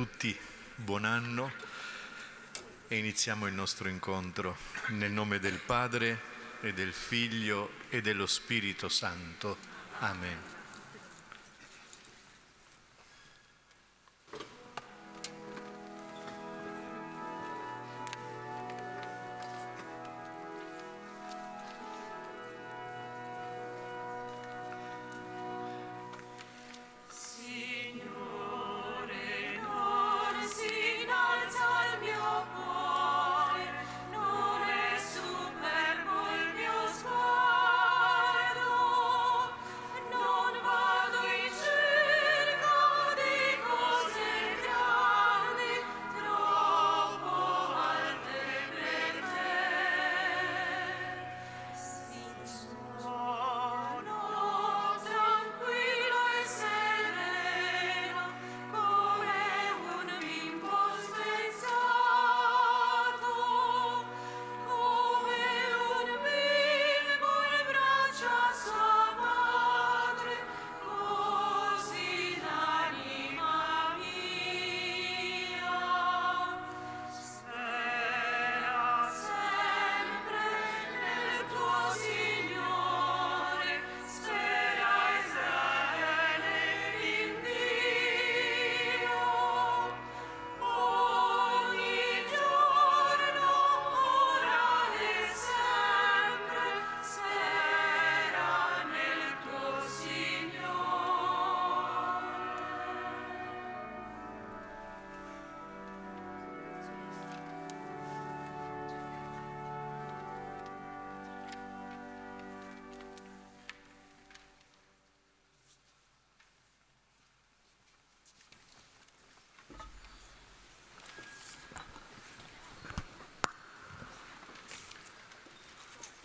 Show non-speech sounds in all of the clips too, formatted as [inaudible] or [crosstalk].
Tutti, buon anno e iniziamo il nostro incontro nel nome del Padre e del Figlio e dello Spirito Santo. Amen.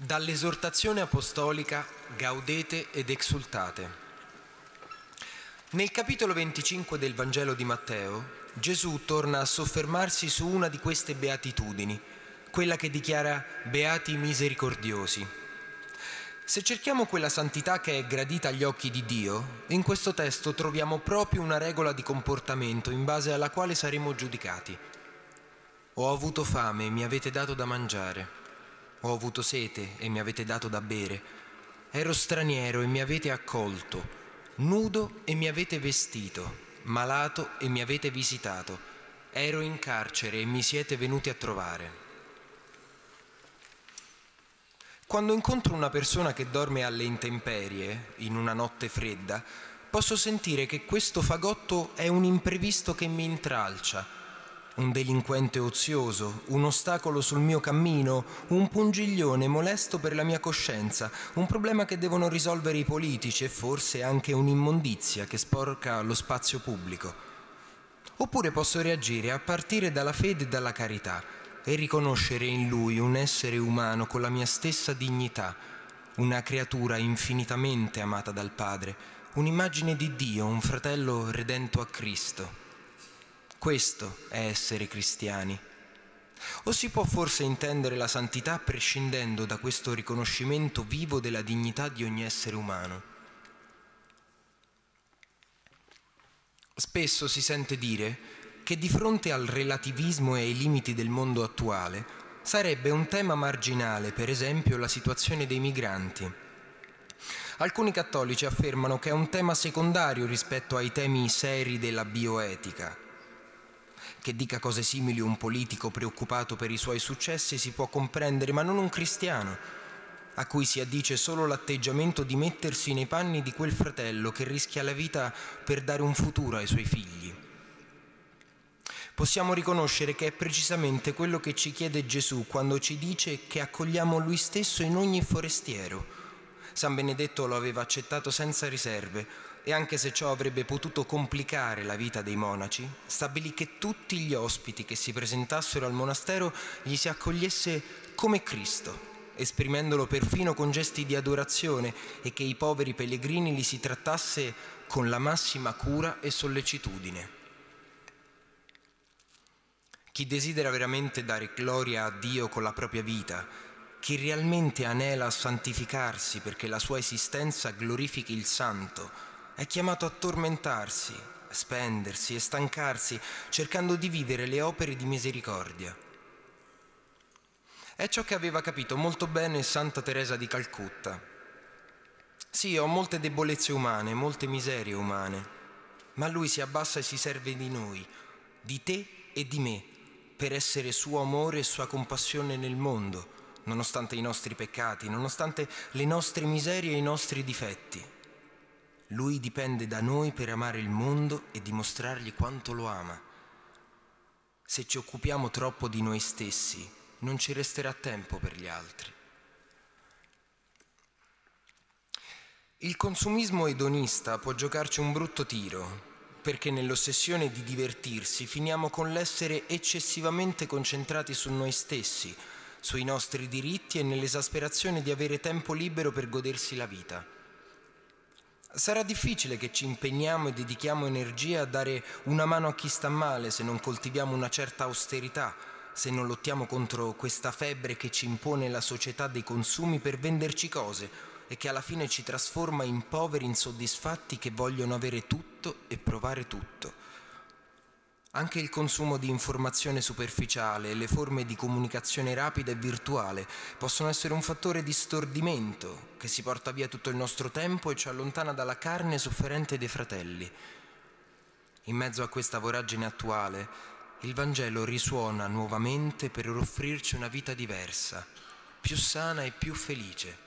Dall'esortazione apostolica gaudete ed exultate. Nel capitolo 25 del Vangelo di Matteo, Gesù torna a soffermarsi su una di queste beatitudini, quella che dichiara beati misericordiosi. Se cerchiamo quella santità che è gradita agli occhi di Dio, in questo testo troviamo proprio una regola di comportamento in base alla quale saremo giudicati. Ho avuto fame e mi avete dato da mangiare. Ho avuto sete e mi avete dato da bere. Ero straniero e mi avete accolto, nudo e mi avete vestito, malato e mi avete visitato. Ero in carcere e mi siete venuti a trovare. Quando incontro una persona che dorme alle intemperie, in una notte fredda, posso sentire che questo fagotto è un imprevisto che mi intralcia un delinquente ozioso, un ostacolo sul mio cammino, un pungiglione molesto per la mia coscienza, un problema che devono risolvere i politici e forse anche un'immondizia che sporca lo spazio pubblico. Oppure posso reagire a partire dalla fede e dalla carità e riconoscere in lui un essere umano con la mia stessa dignità, una creatura infinitamente amata dal Padre, un'immagine di Dio, un fratello redento a Cristo. Questo è essere cristiani. O si può forse intendere la santità prescindendo da questo riconoscimento vivo della dignità di ogni essere umano? Spesso si sente dire che di fronte al relativismo e ai limiti del mondo attuale sarebbe un tema marginale, per esempio, la situazione dei migranti. Alcuni cattolici affermano che è un tema secondario rispetto ai temi seri della bioetica che dica cose simili un politico preoccupato per i suoi successi si può comprendere, ma non un cristiano, a cui si addice solo l'atteggiamento di mettersi nei panni di quel fratello che rischia la vita per dare un futuro ai suoi figli. Possiamo riconoscere che è precisamente quello che ci chiede Gesù quando ci dice che accogliamo Lui stesso in ogni forestiero. San Benedetto lo aveva accettato senza riserve, e anche se ciò avrebbe potuto complicare la vita dei monaci, stabilì che tutti gli ospiti che si presentassero al monastero gli si accogliesse come Cristo, esprimendolo perfino con gesti di adorazione e che i poveri pellegrini li si trattasse con la massima cura e sollecitudine. Chi desidera veramente dare gloria a Dio con la propria vita, chi realmente anela a santificarsi perché la sua esistenza glorifichi il Santo, è chiamato a tormentarsi, spendersi e stancarsi cercando di vivere le opere di misericordia. È ciò che aveva capito molto bene Santa Teresa di Calcutta. Sì, ho molte debolezze umane, molte miserie umane, ma lui si abbassa e si serve di noi, di te e di me, per essere suo amore e sua compassione nel mondo, nonostante i nostri peccati, nonostante le nostre miserie e i nostri difetti. Lui dipende da noi per amare il mondo e dimostrargli quanto lo ama. Se ci occupiamo troppo di noi stessi, non ci resterà tempo per gli altri. Il consumismo edonista può giocarci un brutto tiro, perché nell'ossessione di divertirsi finiamo con l'essere eccessivamente concentrati su noi stessi, sui nostri diritti e nell'esasperazione di avere tempo libero per godersi la vita. Sarà difficile che ci impegniamo e dedichiamo energia a dare una mano a chi sta male se non coltiviamo una certa austerità, se non lottiamo contro questa febbre che ci impone la società dei consumi per venderci cose e che alla fine ci trasforma in poveri insoddisfatti che vogliono avere tutto e provare tutto. Anche il consumo di informazione superficiale e le forme di comunicazione rapida e virtuale possono essere un fattore di stordimento che si porta via tutto il nostro tempo e ci allontana dalla carne sofferente dei fratelli. In mezzo a questa voragine attuale, il Vangelo risuona nuovamente per offrirci una vita diversa, più sana e più felice.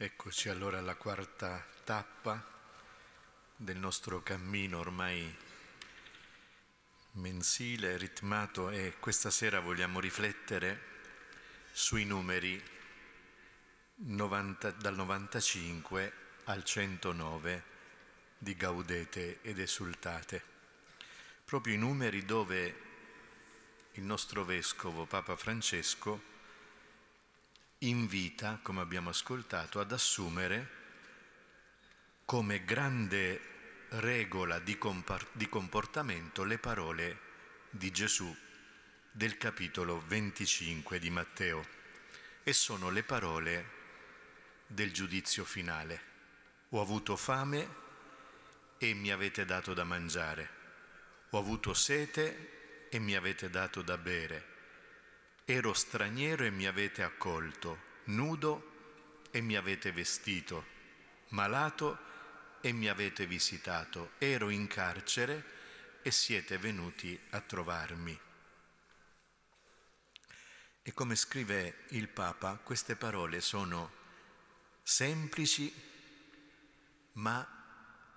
Eccoci allora alla quarta tappa del nostro cammino ormai mensile, ritmato e questa sera vogliamo riflettere sui numeri 90, dal 95 al 109 di Gaudete ed Esultate. Proprio i numeri dove il nostro vescovo Papa Francesco invita, come abbiamo ascoltato, ad assumere come grande regola di, comportamento le parole di Gesù del capitolo 25 di Matteo e sono le parole del giudizio finale. Ho avuto fame e mi avete dato da mangiare, ho avuto sete e mi avete dato da bere Ero straniero e mi avete accolto, nudo e mi avete vestito, malato e mi avete visitato, ero in carcere e siete venuti a trovarmi. E come scrive il Papa, queste parole sono semplici ma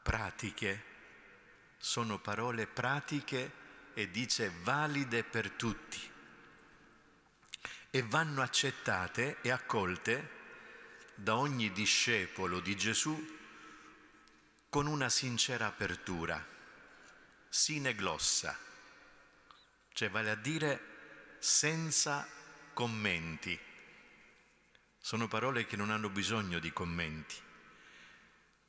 pratiche, sono parole pratiche e dice valide per tutti e vanno accettate e accolte da ogni discepolo di Gesù con una sincera apertura, sine glossa, cioè vale a dire senza commenti. Sono parole che non hanno bisogno di commenti,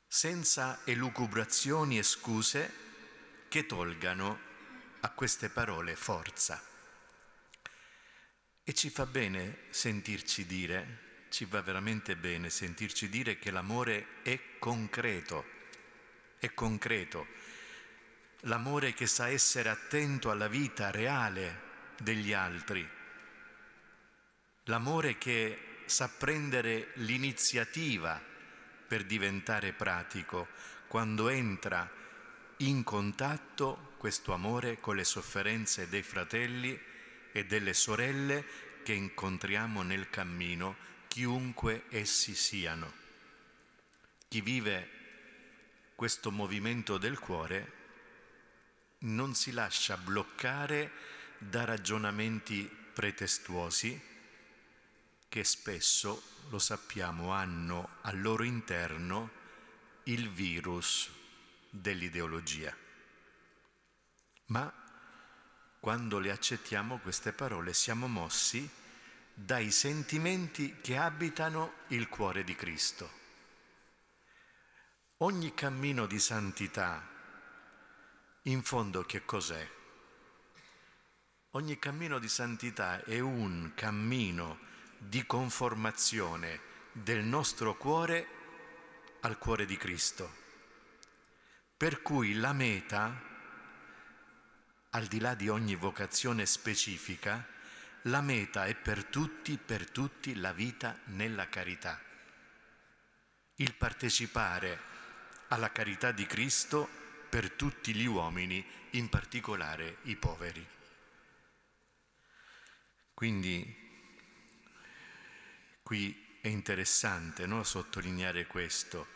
senza elucubrazioni e scuse che tolgano a queste parole forza. E ci fa bene sentirci dire, ci va veramente bene sentirci dire che l'amore è concreto, è concreto. L'amore che sa essere attento alla vita reale degli altri. L'amore che sa prendere l'iniziativa per diventare pratico quando entra in contatto questo amore con le sofferenze dei fratelli e delle sorelle che incontriamo nel cammino, chiunque essi siano. Chi vive questo movimento del cuore non si lascia bloccare da ragionamenti pretestuosi che spesso, lo sappiamo, hanno al loro interno il virus dell'ideologia. Ma quando le accettiamo queste parole siamo mossi dai sentimenti che abitano il cuore di Cristo. Ogni cammino di santità, in fondo che cos'è? Ogni cammino di santità è un cammino di conformazione del nostro cuore al cuore di Cristo. Per cui la meta al di là di ogni vocazione specifica, la meta è per tutti, per tutti la vita nella carità. Il partecipare alla carità di Cristo per tutti gli uomini, in particolare i poveri. Quindi qui è interessante no, sottolineare questo.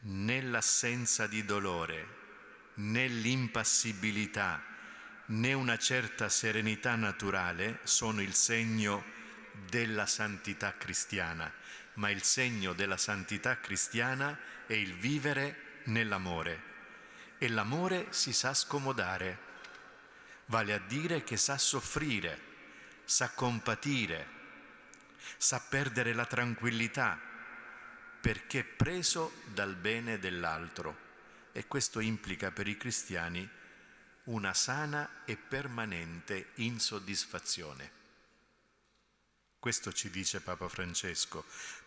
Nell'assenza di dolore, nell'impassibilità, né una certa serenità naturale sono il segno della santità cristiana, ma il segno della santità cristiana è il vivere nell'amore. E l'amore si sa scomodare, vale a dire che sa soffrire, sa compatire, sa perdere la tranquillità, perché preso dal bene dell'altro. E questo implica per i cristiani una sana e permanente insoddisfazione. Questo ci dice Papa Francesco,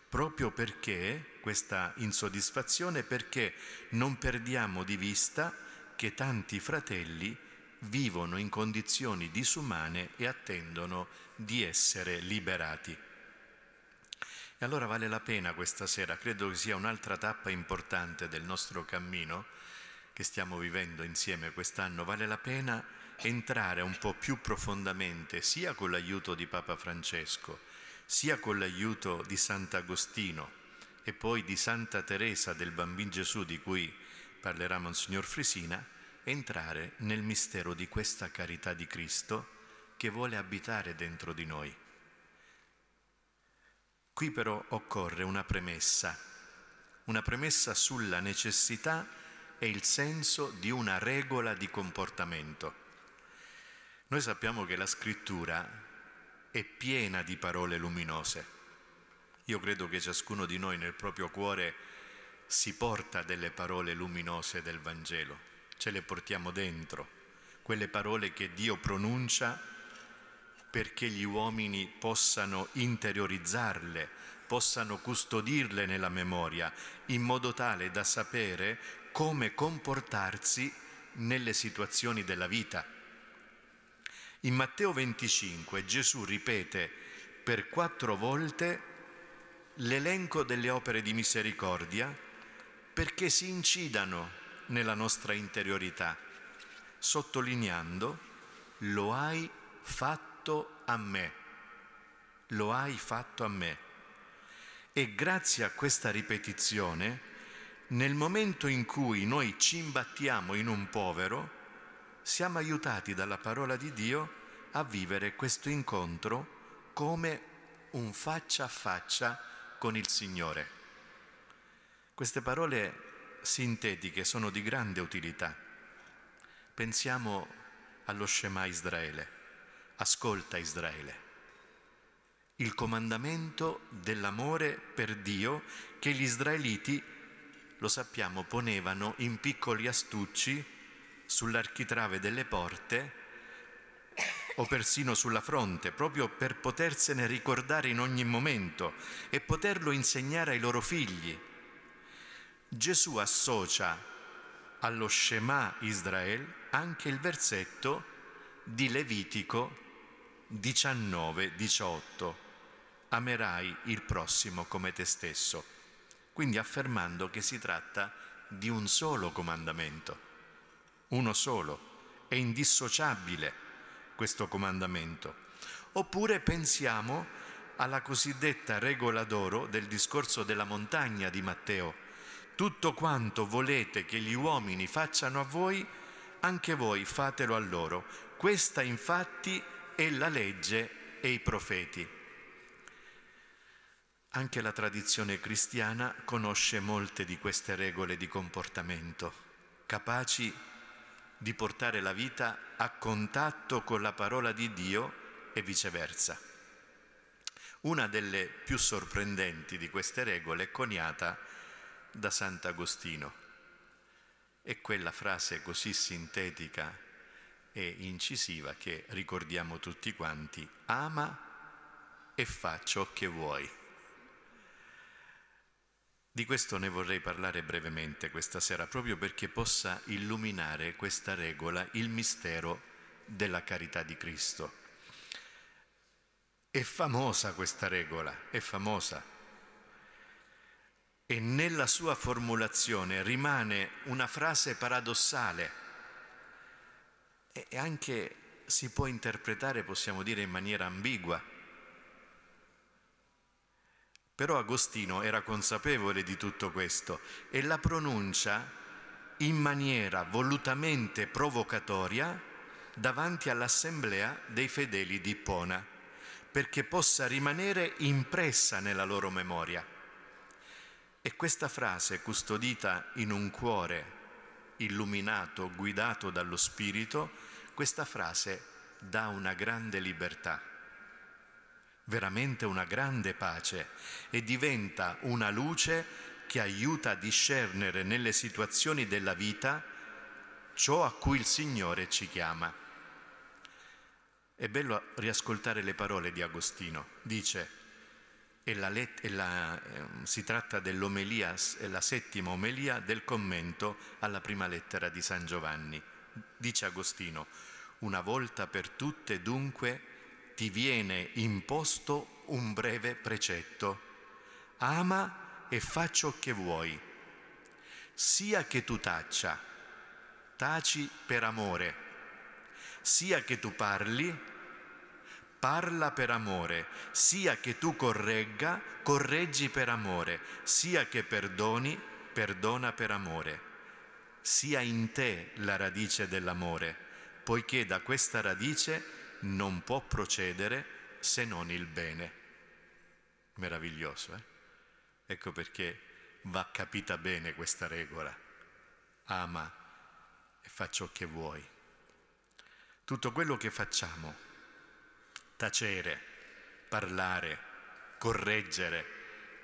proprio perché questa insoddisfazione, perché non perdiamo di vista che tanti fratelli vivono in condizioni disumane e attendono di essere liberati. E allora vale la pena questa sera, credo che sia un'altra tappa importante del nostro cammino, che stiamo vivendo insieme quest'anno, vale la pena entrare un po' più profondamente sia con l'aiuto di Papa Francesco, sia con l'aiuto di Sant'Agostino, e poi di Santa Teresa del Bambino Gesù di cui parlerà Monsignor Frisina, entrare nel mistero di questa carità di Cristo che vuole abitare dentro di noi. Qui però occorre una premessa, una premessa sulla necessità e il senso di una regola di comportamento. Noi sappiamo che la scrittura è piena di parole luminose. Io credo che ciascuno di noi nel proprio cuore si porta delle parole luminose del Vangelo, ce le portiamo dentro, quelle parole che Dio pronuncia perché gli uomini possano interiorizzarle, possano custodirle nella memoria, in modo tale da sapere come comportarsi nelle situazioni della vita. In Matteo 25 Gesù ripete per quattro volte l'elenco delle opere di misericordia perché si incidano nella nostra interiorità, sottolineando lo hai fatto a me, lo hai fatto a me. E grazie a questa ripetizione nel momento in cui noi ci imbattiamo in un povero, siamo aiutati dalla parola di Dio a vivere questo incontro come un faccia a faccia con il Signore. Queste parole sintetiche sono di grande utilità. Pensiamo allo Shema Israele. Ascolta Israele. Il comandamento dell'amore per Dio che gli israeliti lo sappiamo, ponevano in piccoli astucci sull'architrave delle porte o persino sulla fronte, proprio per potersene ricordare in ogni momento e poterlo insegnare ai loro figli. Gesù associa allo Shema Israel anche il versetto di Levitico 19-18. Amerai il prossimo come te stesso quindi affermando che si tratta di un solo comandamento, uno solo, è indissociabile questo comandamento. Oppure pensiamo alla cosiddetta regola d'oro del discorso della montagna di Matteo. Tutto quanto volete che gli uomini facciano a voi, anche voi fatelo a loro. Questa infatti è la legge e i profeti. Anche la tradizione cristiana conosce molte di queste regole di comportamento, capaci di portare la vita a contatto con la parola di Dio e viceversa. Una delle più sorprendenti di queste regole è coniata da Sant'Agostino. È quella frase così sintetica e incisiva che ricordiamo tutti quanti, ama e fa ciò che vuoi. Di questo ne vorrei parlare brevemente questa sera, proprio perché possa illuminare questa regola, il mistero della carità di Cristo. È famosa questa regola, è famosa. E nella sua formulazione rimane una frase paradossale e anche si può interpretare, possiamo dire, in maniera ambigua. Però Agostino era consapevole di tutto questo e la pronuncia in maniera volutamente provocatoria davanti all'assemblea dei fedeli di Ippona, perché possa rimanere impressa nella loro memoria. E questa frase, custodita in un cuore illuminato, guidato dallo Spirito, questa frase dà una grande libertà veramente una grande pace e diventa una luce che aiuta a discernere nelle situazioni della vita ciò a cui il Signore ci chiama. È bello riascoltare le parole di Agostino. Dice, e la let- e la, eh, si tratta dell'omelia, la settima omelia del commento alla prima lettera di San Giovanni. Dice Agostino, una volta per tutte dunque ti viene imposto un breve precetto. Ama e fa ciò che vuoi, sia che tu taccia, taci per amore, sia che tu parli, parla per amore, sia che tu corregga, correggi per amore, sia che perdoni, perdona per amore. Sia in te la radice dell'amore, poiché da questa radice non può procedere se non il bene. Meraviglioso, eh? Ecco perché va capita bene questa regola. Ama e fa ciò che vuoi. Tutto quello che facciamo, tacere, parlare, correggere,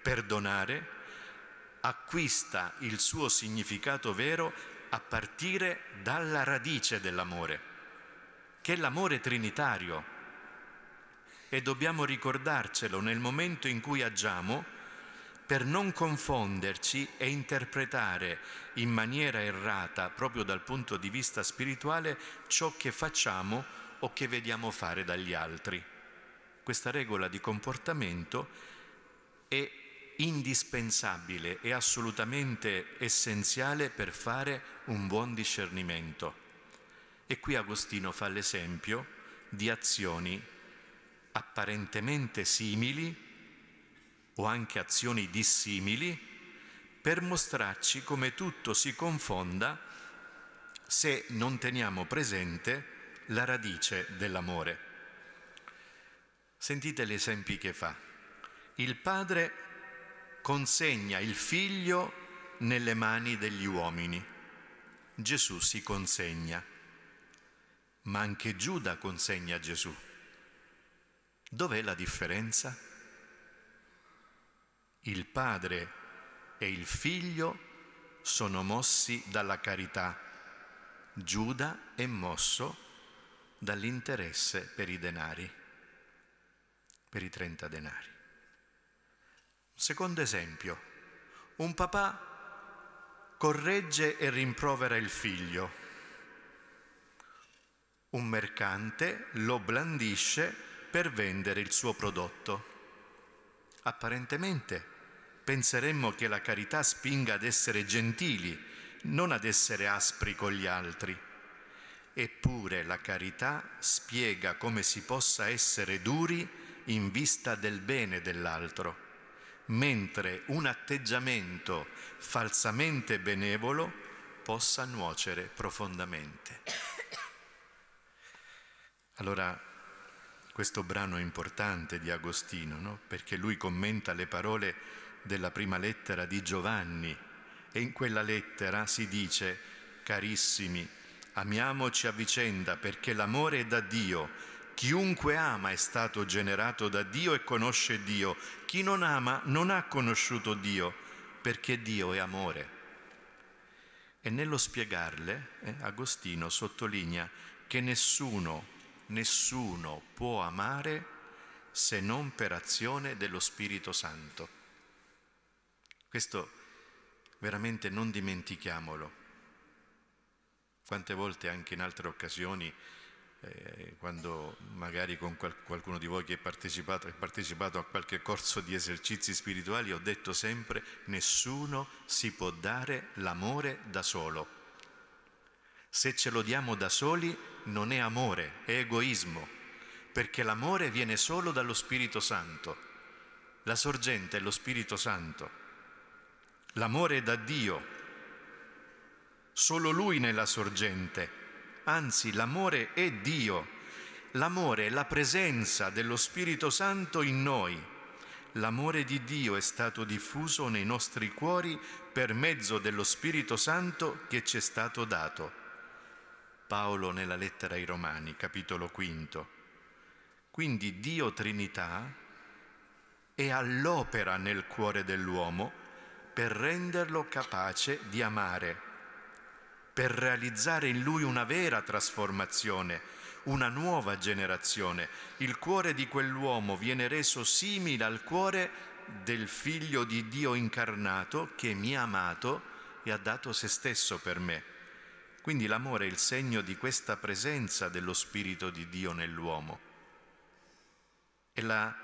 perdonare, acquista il suo significato vero a partire dalla radice dell'amore, che è l'amore trinitario. E dobbiamo ricordarcelo nel momento in cui agiamo per non confonderci e interpretare in maniera errata, proprio dal punto di vista spirituale, ciò che facciamo o che vediamo fare dagli altri. Questa regola di comportamento è indispensabile e assolutamente essenziale per fare un buon discernimento. E qui Agostino fa l'esempio di azioni apparentemente simili o anche azioni dissimili per mostrarci come tutto si confonda se non teniamo presente la radice dell'amore. Sentite gli esempi che fa. Il padre consegna il figlio nelle mani degli uomini. Gesù si consegna, ma anche Giuda consegna Gesù. Dov'è la differenza? il padre e il figlio sono mossi dalla carità, Giuda è mosso dall'interesse per i denari, per i 30 denari. Secondo esempio, un papà corregge e rimprovera il figlio, un mercante lo blandisce per vendere il suo prodotto. Apparentemente penseremmo che la carità spinga ad essere gentili, non ad essere aspri con gli altri. Eppure la carità spiega come si possa essere duri in vista del bene dell'altro, mentre un atteggiamento falsamente benevolo possa nuocere profondamente. Allora, questo brano importante di Agostino, no? perché lui commenta le parole della prima lettera di Giovanni e in quella lettera si dice, carissimi, amiamoci a vicenda perché l'amore è da Dio, chiunque ama è stato generato da Dio e conosce Dio, chi non ama non ha conosciuto Dio perché Dio è amore. E nello spiegarle, eh, Agostino sottolinea che nessuno, nessuno può amare se non per azione dello Spirito Santo. Questo veramente non dimentichiamolo. Quante volte anche in altre occasioni, eh, quando magari con qual- qualcuno di voi che ha partecipato, partecipato a qualche corso di esercizi spirituali, ho detto sempre, nessuno si può dare l'amore da solo. Se ce lo diamo da soli non è amore, è egoismo, perché l'amore viene solo dallo Spirito Santo. La sorgente è lo Spirito Santo. L'amore è da Dio, solo Lui nella sorgente, anzi l'amore è Dio, l'amore è la presenza dello Spirito Santo in noi. L'amore di Dio è stato diffuso nei nostri cuori per mezzo dello Spirito Santo che ci è stato dato. Paolo nella lettera ai Romani, capitolo quinto. Quindi Dio Trinità è all'opera nel cuore dell'uomo per renderlo capace di amare, per realizzare in lui una vera trasformazione, una nuova generazione. Il cuore di quell'uomo viene reso simile al cuore del figlio di Dio incarnato che mi ha amato e ha dato se stesso per me. Quindi l'amore è il segno di questa presenza dello Spirito di Dio nell'uomo. È la,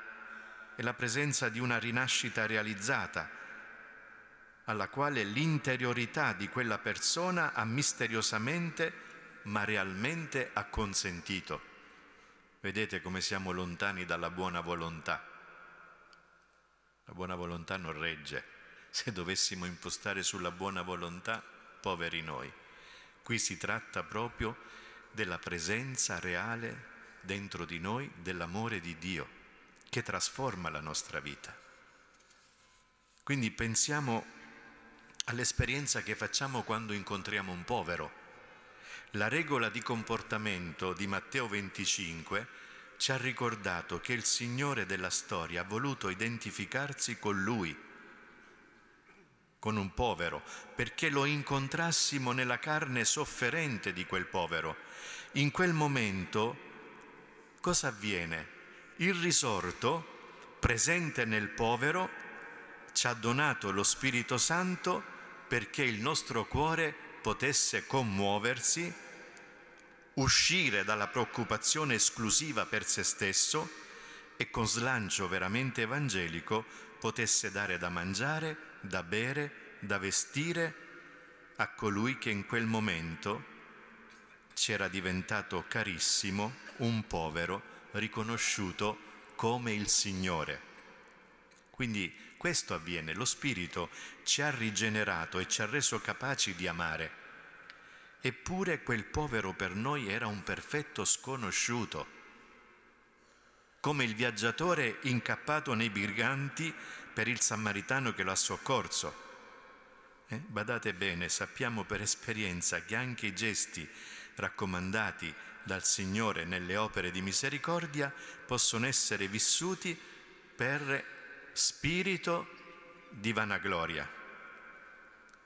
è la presenza di una rinascita realizzata alla quale l'interiorità di quella persona ha misteriosamente ma realmente acconsentito. Vedete come siamo lontani dalla buona volontà. La buona volontà non regge. Se dovessimo impostare sulla buona volontà, poveri noi. Qui si tratta proprio della presenza reale dentro di noi dell'amore di Dio che trasforma la nostra vita. Quindi pensiamo all'esperienza che facciamo quando incontriamo un povero la regola di comportamento di Matteo 25 ci ha ricordato che il Signore della storia ha voluto identificarsi con Lui, con un povero, perché lo incontrassimo nella carne sofferente di quel povero. In quel momento cosa avviene? Il risorto, presente nel povero, ci ha donato lo Spirito Santo perché il nostro cuore potesse commuoversi, uscire dalla preoccupazione esclusiva per se stesso e con slancio veramente evangelico potesse dare da mangiare, da bere, da vestire a colui che in quel momento ci era diventato carissimo, un povero, riconosciuto come il Signore. Quindi questo avviene, lo Spirito ci ha rigenerato e ci ha reso capaci di amare. Eppure quel povero per noi era un perfetto sconosciuto, come il viaggiatore incappato nei briganti per il samaritano che lo ha soccorso. Eh? Badate bene, sappiamo per esperienza che anche i gesti raccomandati dal Signore nelle opere di misericordia possono essere vissuti per spirito di vanagloria,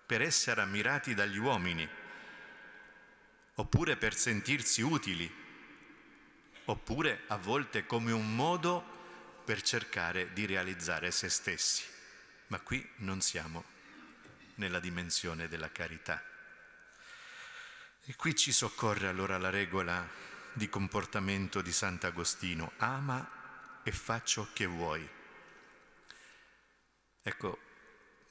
per essere ammirati dagli uomini, oppure per sentirsi utili, oppure a volte come un modo per cercare di realizzare se stessi. Ma qui non siamo nella dimensione della carità. E qui ci soccorre allora la regola di comportamento di Sant'Agostino, ama e fa ciò che vuoi. Ecco,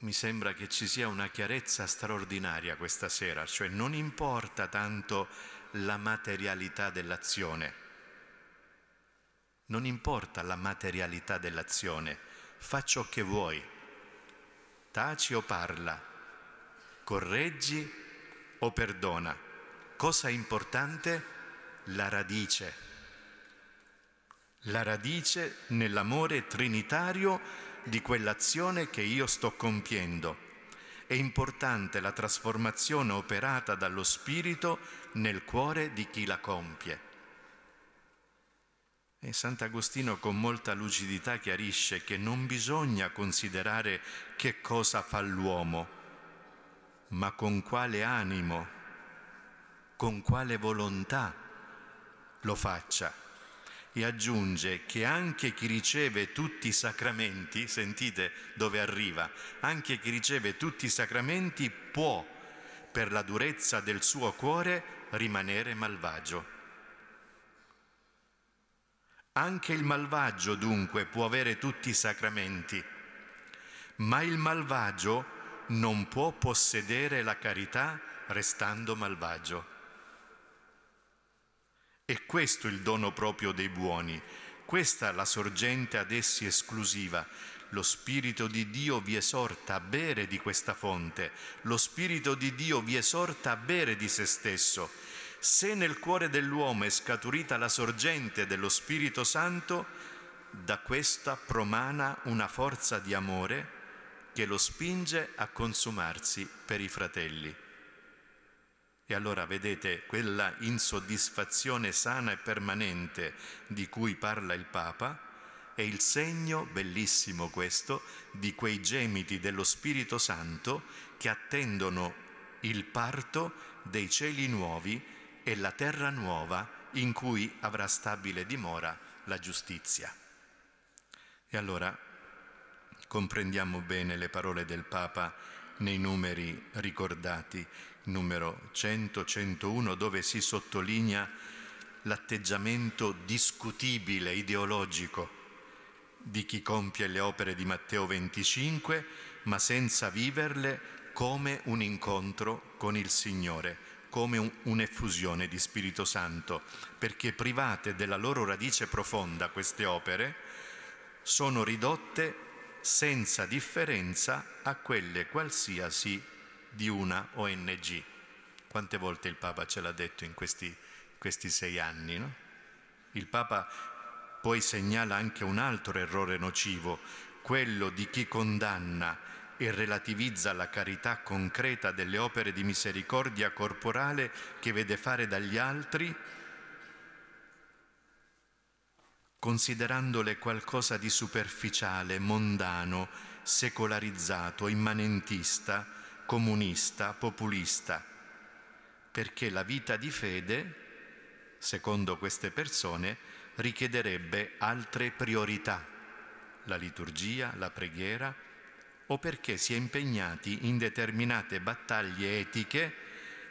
mi sembra che ci sia una chiarezza straordinaria questa sera, cioè non importa tanto la materialità dell'azione, non importa la materialità dell'azione, fa ciò che vuoi, taci o parla, correggi o perdona. Cosa importante? La radice. La radice nell'amore trinitario di quell'azione che io sto compiendo. È importante la trasformazione operata dallo Spirito nel cuore di chi la compie. E Sant'Agostino con molta lucidità chiarisce che non bisogna considerare che cosa fa l'uomo, ma con quale animo, con quale volontà lo faccia e aggiunge che anche chi riceve tutti i sacramenti, sentite dove arriva, anche chi riceve tutti i sacramenti può, per la durezza del suo cuore, rimanere malvagio. Anche il malvagio dunque può avere tutti i sacramenti, ma il malvagio non può possedere la carità restando malvagio. È questo il dono proprio dei buoni, questa la sorgente ad essi esclusiva. Lo Spirito di Dio vi esorta a bere di questa fonte, lo Spirito di Dio vi esorta a bere di se stesso. Se nel cuore dell'uomo è scaturita la sorgente dello Spirito Santo, da questa promana una forza di amore che lo spinge a consumarsi per i fratelli. E allora vedete quella insoddisfazione sana e permanente di cui parla il Papa è il segno, bellissimo questo, di quei gemiti dello Spirito Santo che attendono il parto dei cieli nuovi e la terra nuova in cui avrà stabile dimora la giustizia. E allora comprendiamo bene le parole del Papa nei numeri ricordati numero 100-101 dove si sottolinea l'atteggiamento discutibile, ideologico di chi compie le opere di Matteo 25, ma senza viverle come un incontro con il Signore, come un, un'effusione di Spirito Santo, perché private della loro radice profonda queste opere, sono ridotte senza differenza a quelle qualsiasi di una ONG. Quante volte il Papa ce l'ha detto in questi, questi sei anni? No? Il Papa poi segnala anche un altro errore nocivo, quello di chi condanna e relativizza la carità concreta delle opere di misericordia corporale che vede fare dagli altri, considerandole qualcosa di superficiale, mondano, secolarizzato, immanentista, comunista, populista, perché la vita di fede, secondo queste persone, richiederebbe altre priorità, la liturgia, la preghiera, o perché si è impegnati in determinate battaglie etiche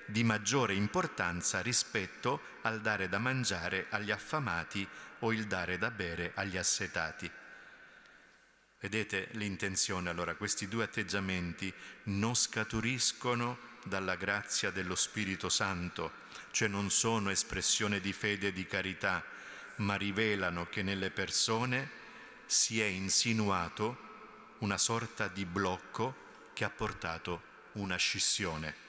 di maggiore importanza rispetto al dare da mangiare agli affamati o il dare da bere agli assetati. Vedete l'intenzione allora, questi due atteggiamenti non scaturiscono dalla grazia dello Spirito Santo, cioè non sono espressione di fede e di carità, ma rivelano che nelle persone si è insinuato una sorta di blocco che ha portato una scissione.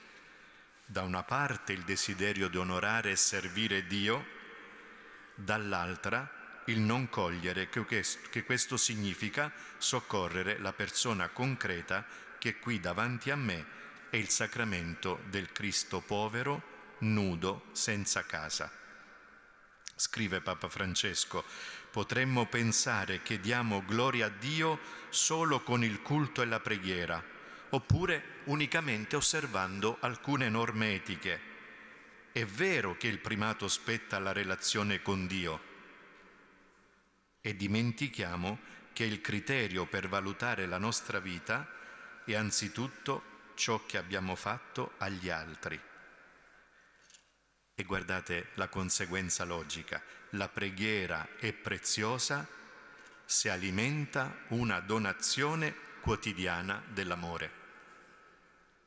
Da una parte il desiderio di onorare e servire Dio, dall'altra il non cogliere che questo significa soccorrere la persona concreta che qui davanti a me è il sacramento del Cristo povero, nudo, senza casa. Scrive Papa Francesco, potremmo pensare che diamo gloria a Dio solo con il culto e la preghiera, oppure unicamente osservando alcune norme etiche. È vero che il primato spetta alla relazione con Dio, e dimentichiamo che il criterio per valutare la nostra vita è anzitutto ciò che abbiamo fatto agli altri. E guardate la conseguenza logica, la preghiera è preziosa se alimenta una donazione quotidiana dell'amore.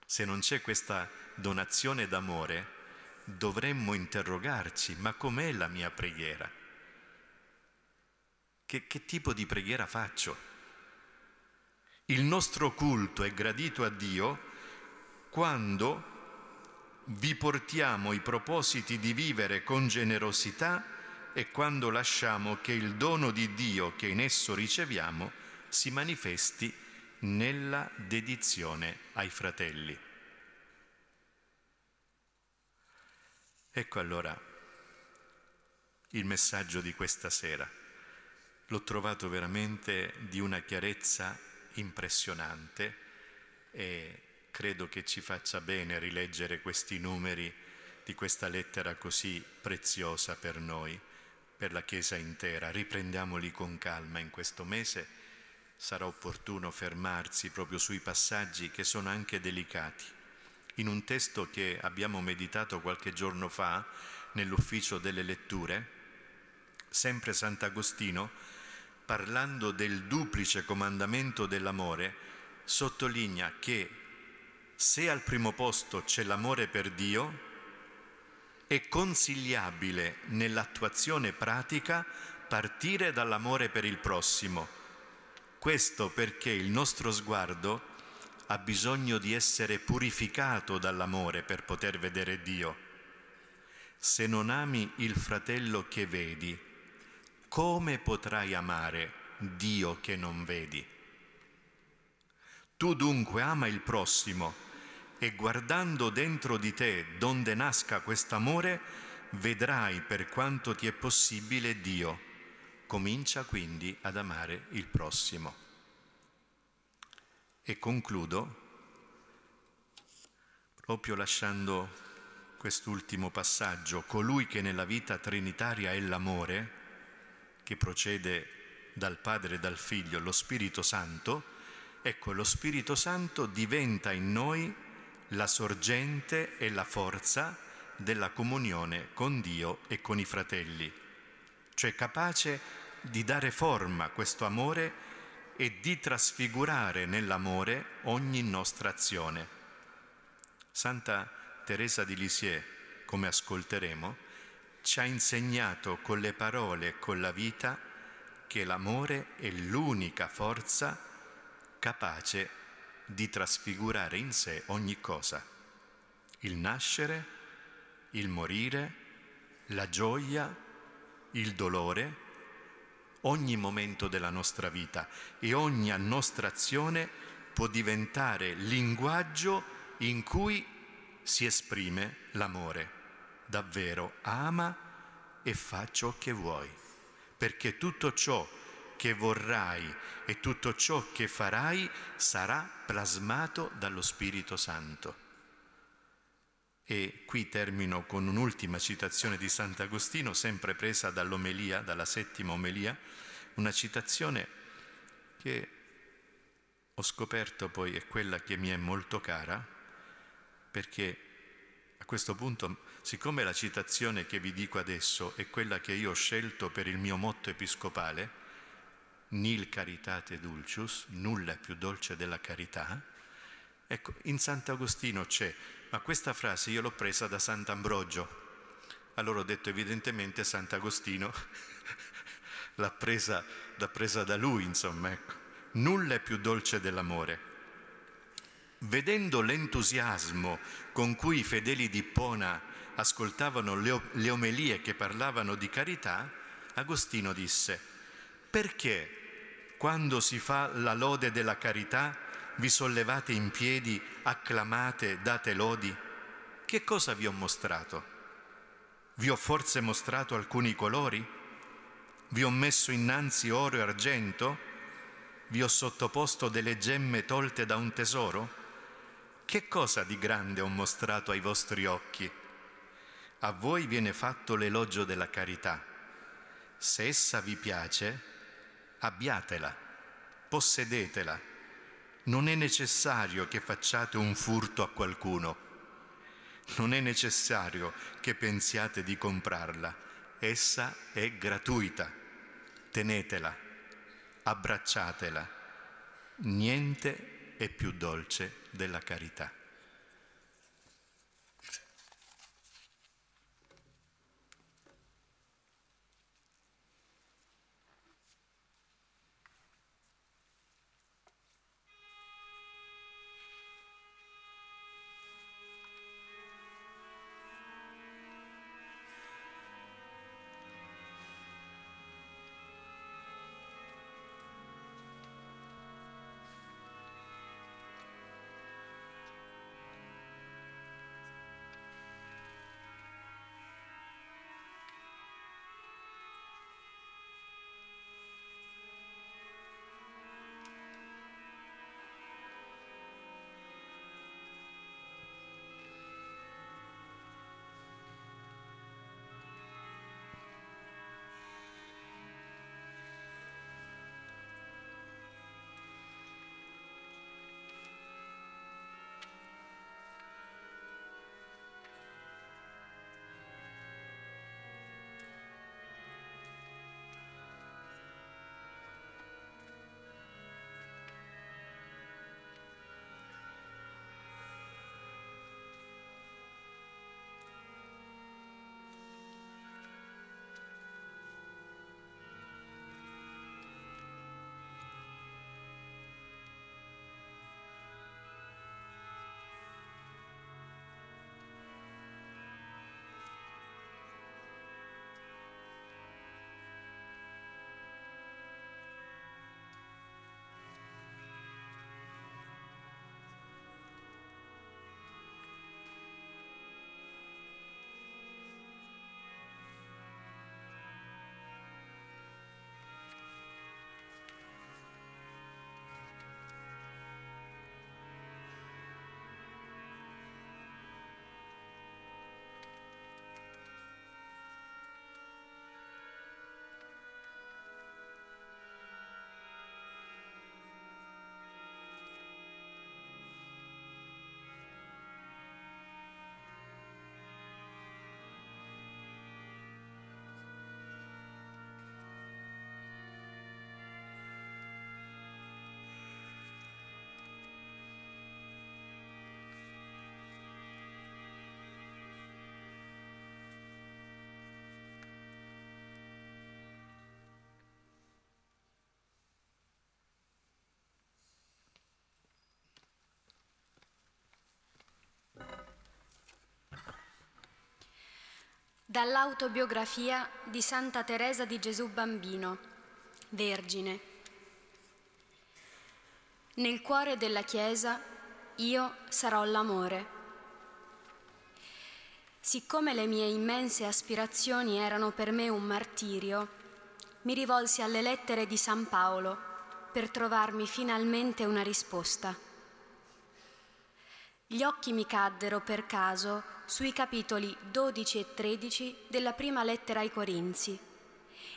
Se non c'è questa donazione d'amore, dovremmo interrogarci, ma com'è la mia preghiera? che, che tipo di preghiera faccio? Il nostro culto è gradito a Dio quando vi portiamo i propositi di vivere con generosità e quando lasciamo che il dono di Dio che in esso riceviamo si manifesti nella dedizione ai fratelli. Ecco allora il messaggio di questa sera l'ho trovato veramente di una chiarezza impressionante e credo che ci faccia bene rileggere questi numeri di questa lettera così preziosa per noi, per la Chiesa intera. Riprendiamoli con calma in questo mese. Sarà opportuno fermarsi proprio sui passaggi che sono anche delicati. In un testo che abbiamo meditato qualche giorno fa nell'ufficio delle letture, sempre Sant'Agostino parlando del duplice comandamento dell'amore, sottolinea che se al primo posto c'è l'amore per Dio, è consigliabile nell'attuazione pratica partire dall'amore per il prossimo. Questo perché il nostro sguardo ha bisogno di essere purificato dall'amore per poter vedere Dio. Se non ami il fratello che vedi, come potrai amare Dio che non vedi? Tu dunque ama il prossimo e guardando dentro di te donde nasca quest'amore, vedrai per quanto ti è possibile Dio. Comincia quindi ad amare il prossimo. E concludo proprio lasciando quest'ultimo passaggio. Colui che nella vita trinitaria è l'amore, che procede dal Padre e dal Figlio, lo Spirito Santo, ecco, lo Spirito Santo diventa in noi la sorgente e la forza della comunione con Dio e con i fratelli, cioè capace di dare forma a questo amore e di trasfigurare nell'amore ogni nostra azione. Santa Teresa di Lisieux come ascolteremo, ci ha insegnato con le parole e con la vita che l'amore è l'unica forza capace di trasfigurare in sé ogni cosa. Il nascere, il morire, la gioia, il dolore, ogni momento della nostra vita e ogni nostra azione può diventare linguaggio in cui si esprime l'amore. Davvero ama e fa ciò che vuoi, perché tutto ciò che vorrai e tutto ciò che farai sarà plasmato dallo Spirito Santo. E qui termino con un'ultima citazione di Sant'Agostino, sempre presa dall'omelia, dalla settima omelia, una citazione che ho scoperto poi è quella che mi è molto cara, perché a questo punto, siccome la citazione che vi dico adesso è quella che io ho scelto per il mio motto episcopale, nil caritate dulcius, nulla è più dolce della carità, ecco, in Sant'Agostino c'è ma questa frase io l'ho presa da Sant'Ambrogio. Allora ho detto evidentemente Sant'Agostino [laughs] l'ha presa, l'ha presa da lui, insomma, ecco. Nulla è più dolce dell'amore. Vedendo l'entusiasmo con cui i fedeli di Ippona ascoltavano le, le omelie che parlavano di carità, Agostino disse, perché quando si fa la lode della carità vi sollevate in piedi, acclamate, date lodi? Che cosa vi ho mostrato? Vi ho forse mostrato alcuni colori? Vi ho messo innanzi oro e argento? Vi ho sottoposto delle gemme tolte da un tesoro? Che cosa di grande ho mostrato ai vostri occhi? A voi viene fatto l'elogio della carità. Se essa vi piace, abbiatela, possedetela. Non è necessario che facciate un furto a qualcuno, non è necessario che pensiate di comprarla, essa è gratuita, tenetela, abbracciatela, niente è più dolce della carità. Dall'autobiografia di Santa Teresa di Gesù Bambino, Vergine. Nel cuore della Chiesa io sarò l'amore. Siccome le mie immense aspirazioni erano per me un martirio, mi rivolsi alle lettere di San Paolo per trovarmi finalmente una risposta. Gli occhi mi caddero per caso sui capitoli 12 e 13 della prima lettera ai Corinzi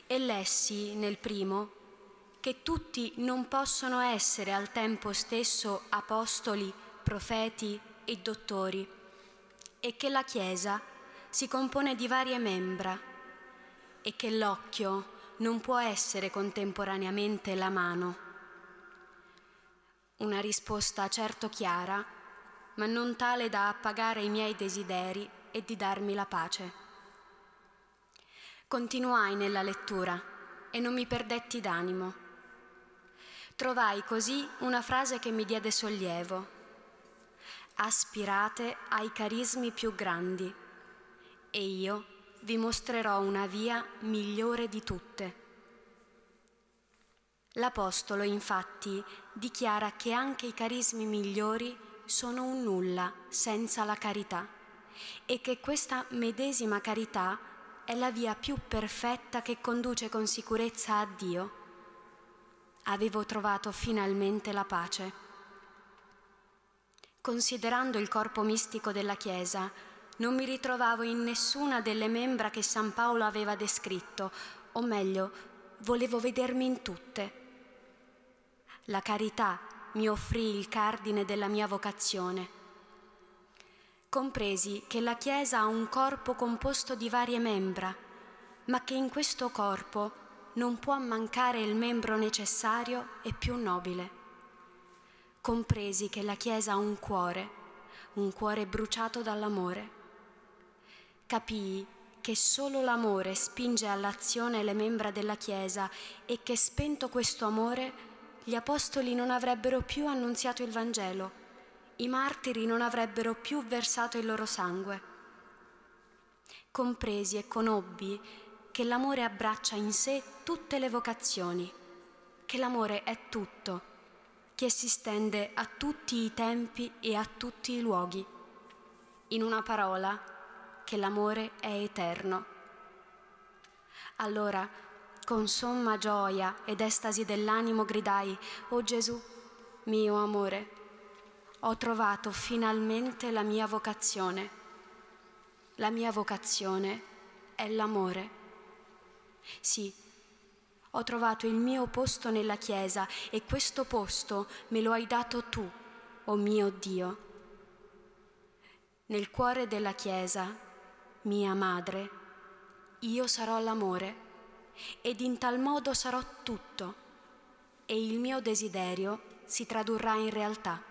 e lessi nel primo che tutti non possono essere al tempo stesso apostoli, profeti e dottori e che la Chiesa si compone di varie membra e che l'occhio non può essere contemporaneamente la mano. Una risposta certo chiara ma non tale da appagare i miei desideri e di darmi la pace. Continuai nella lettura e non mi perdetti d'animo. Trovai così una frase che mi diede sollievo. Aspirate ai carismi più grandi e io vi mostrerò una via migliore di tutte. L'Apostolo infatti dichiara che anche i carismi migliori sono un nulla senza la carità e che questa medesima carità è la via più perfetta che conduce con sicurezza a Dio. Avevo trovato finalmente la pace. Considerando il corpo mistico della Chiesa, non mi ritrovavo in nessuna delle membra che San Paolo aveva descritto, o meglio, volevo vedermi in tutte. La carità mi offrì il cardine della mia vocazione. Compresi che la Chiesa ha un corpo composto di varie membra, ma che in questo corpo non può mancare il membro necessario e più nobile. Compresi che la Chiesa ha un cuore, un cuore bruciato dall'amore. Capii che solo l'amore spinge all'azione le membra della Chiesa e che spento questo amore gli apostoli non avrebbero più annunziato il Vangelo, i martiri non avrebbero più versato il loro sangue. Compresi e conobbi che l'amore abbraccia in sé tutte le vocazioni, che l'amore è tutto, che si stende a tutti i tempi e a tutti i luoghi. In una parola, che l'amore è eterno. Allora, con somma gioia ed estasi dell'animo gridai, O oh Gesù, mio amore, ho trovato finalmente la mia vocazione. La mia vocazione è l'amore. Sì, ho trovato il mio posto nella Chiesa e questo posto me lo hai dato tu, o oh mio Dio. Nel cuore della Chiesa, mia madre, io sarò l'amore ed in tal modo sarò tutto e il mio desiderio si tradurrà in realtà.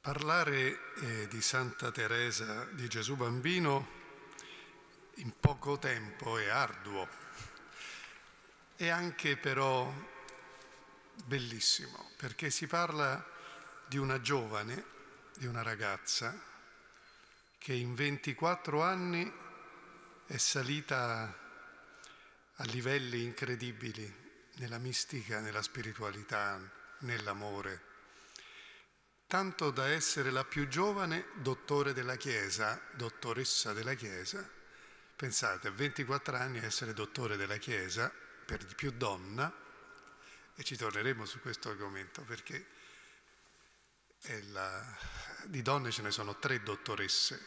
Parlare eh, di Santa Teresa di Gesù Bambino in poco tempo è arduo è anche però bellissimo perché si parla di una giovane, di una ragazza che in 24 anni è salita a livelli incredibili nella mistica, nella spiritualità, nell'amore, tanto da essere la più giovane dottore della Chiesa, dottoressa della Chiesa. Pensate, a 24 anni essere dottore della Chiesa per di più donna, e ci torneremo su questo argomento perché la, di donne ce ne sono tre dottoresse,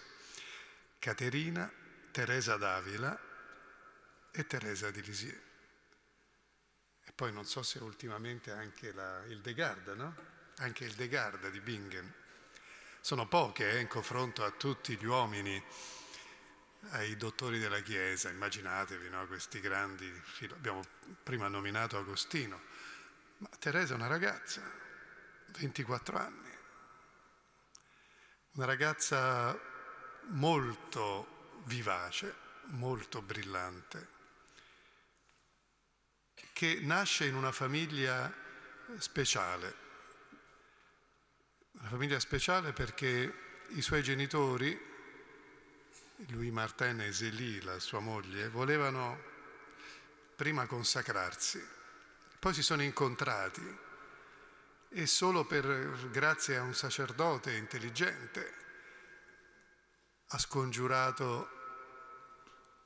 Caterina, Teresa d'Avila e Teresa di Lisieux. E poi non so se ultimamente anche la, il De Garda, no? Anche il De Garda di Bingen. Sono poche eh, in confronto a tutti gli uomini ai dottori della Chiesa, immaginatevi no, questi grandi, abbiamo prima nominato Agostino, ma Teresa è una ragazza, 24 anni, una ragazza molto vivace, molto brillante, che nasce in una famiglia speciale. Una famiglia speciale perché i suoi genitori, lui Martin e Zélie, la sua moglie, volevano prima consacrarsi, poi si sono incontrati e solo per grazie a un sacerdote intelligente ha scongiurato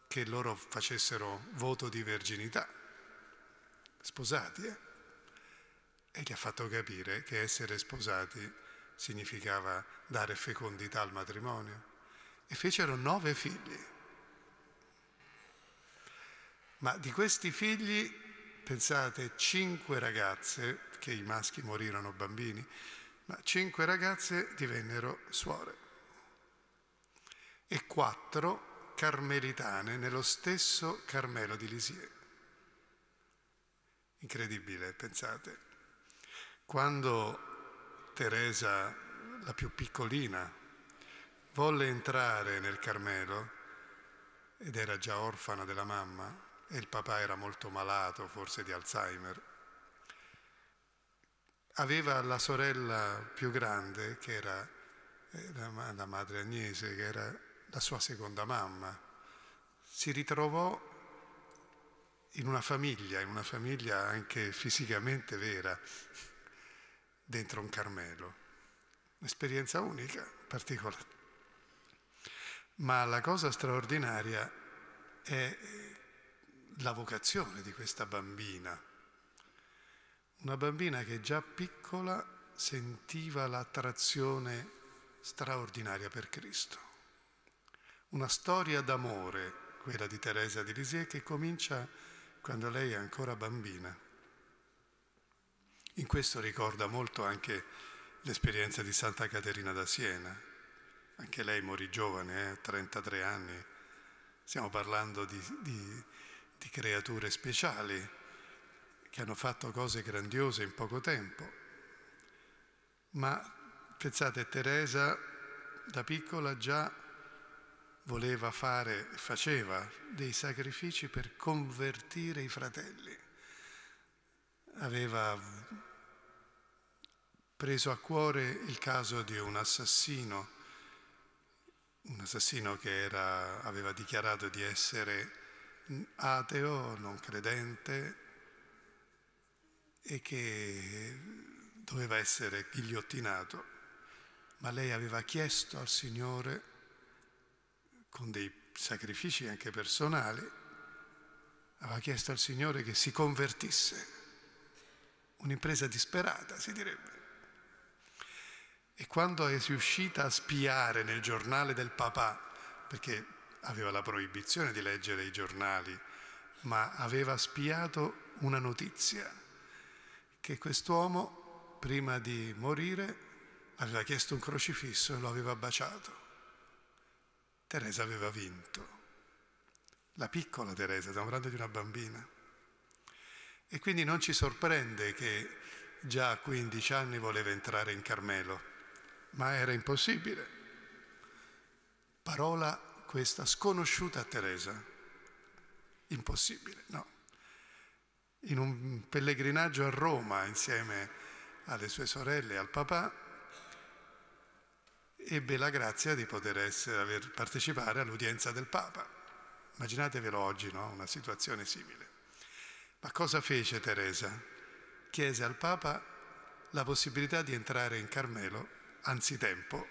che loro facessero voto di verginità, sposati, eh? e gli ha fatto capire che essere sposati significava dare fecondità al matrimonio. E fecero nove figli. Ma di questi figli, pensate, cinque ragazze, che i maschi morirono bambini, ma cinque ragazze divennero suore e quattro carmelitane nello stesso Carmelo di Lisieux. Incredibile, pensate. Quando Teresa, la più piccolina, volle entrare nel Carmelo ed era già orfana della mamma e il papà era molto malato, forse di Alzheimer, aveva la sorella più grande che era eh, la madre Agnese, che era la sua seconda mamma. Si ritrovò in una famiglia, in una famiglia anche fisicamente vera, dentro un Carmelo. Un'esperienza unica, particolare. Ma la cosa straordinaria è la vocazione di questa bambina. Una bambina che già piccola sentiva l'attrazione straordinaria per Cristo. Una storia d'amore, quella di Teresa di Lisieux, che comincia quando lei è ancora bambina. In questo ricorda molto anche l'esperienza di Santa Caterina da Siena. Anche lei morì giovane, eh, 33 anni. Stiamo parlando di, di, di creature speciali che hanno fatto cose grandiose in poco tempo. Ma pensate, Teresa da piccola già voleva fare, faceva dei sacrifici per convertire i fratelli. Aveva preso a cuore il caso di un assassino, un assassino che era, aveva dichiarato di essere ateo, non credente e che doveva essere ghigliottinato, ma lei aveva chiesto al Signore con dei sacrifici anche personali, aveva chiesto al Signore che si convertisse. Un'impresa disperata, si direbbe. E quando è riuscita a spiare nel giornale del papà, perché aveva la proibizione di leggere i giornali, ma aveva spiato una notizia, che quest'uomo, prima di morire, aveva chiesto un crocifisso e lo aveva baciato. Teresa aveva vinto. La piccola Teresa, stiamo parlando di una bambina. E quindi non ci sorprende che già a 15 anni voleva entrare in Carmelo, ma era impossibile. Parola questa sconosciuta a Teresa. Impossibile, no. In un pellegrinaggio a Roma insieme alle sue sorelle e al papà, ebbe la grazia di poter essere, partecipare all'udienza del Papa. Immaginatevelo oggi, no? una situazione simile. Ma cosa fece Teresa? Chiese al Papa la possibilità di entrare in Carmelo anzitempo,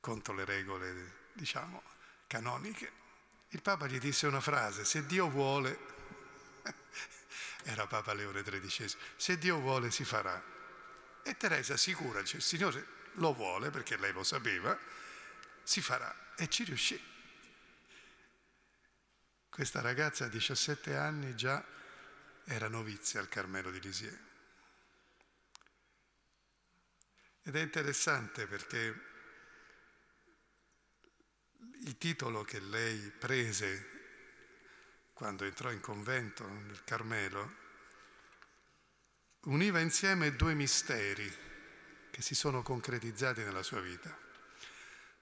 contro le regole, diciamo, canoniche. Il Papa gli disse una frase, se Dio vuole, [laughs] era Papa Leone XIII, se Dio vuole si farà. E Teresa sicura, dice, Signore, lo vuole perché lei lo sapeva, si farà e ci riuscì. Questa ragazza a 17 anni già era novizia al Carmelo di Lisieux. Ed è interessante perché il titolo che lei prese quando entrò in convento nel Carmelo univa insieme due misteri che si sono concretizzati nella sua vita.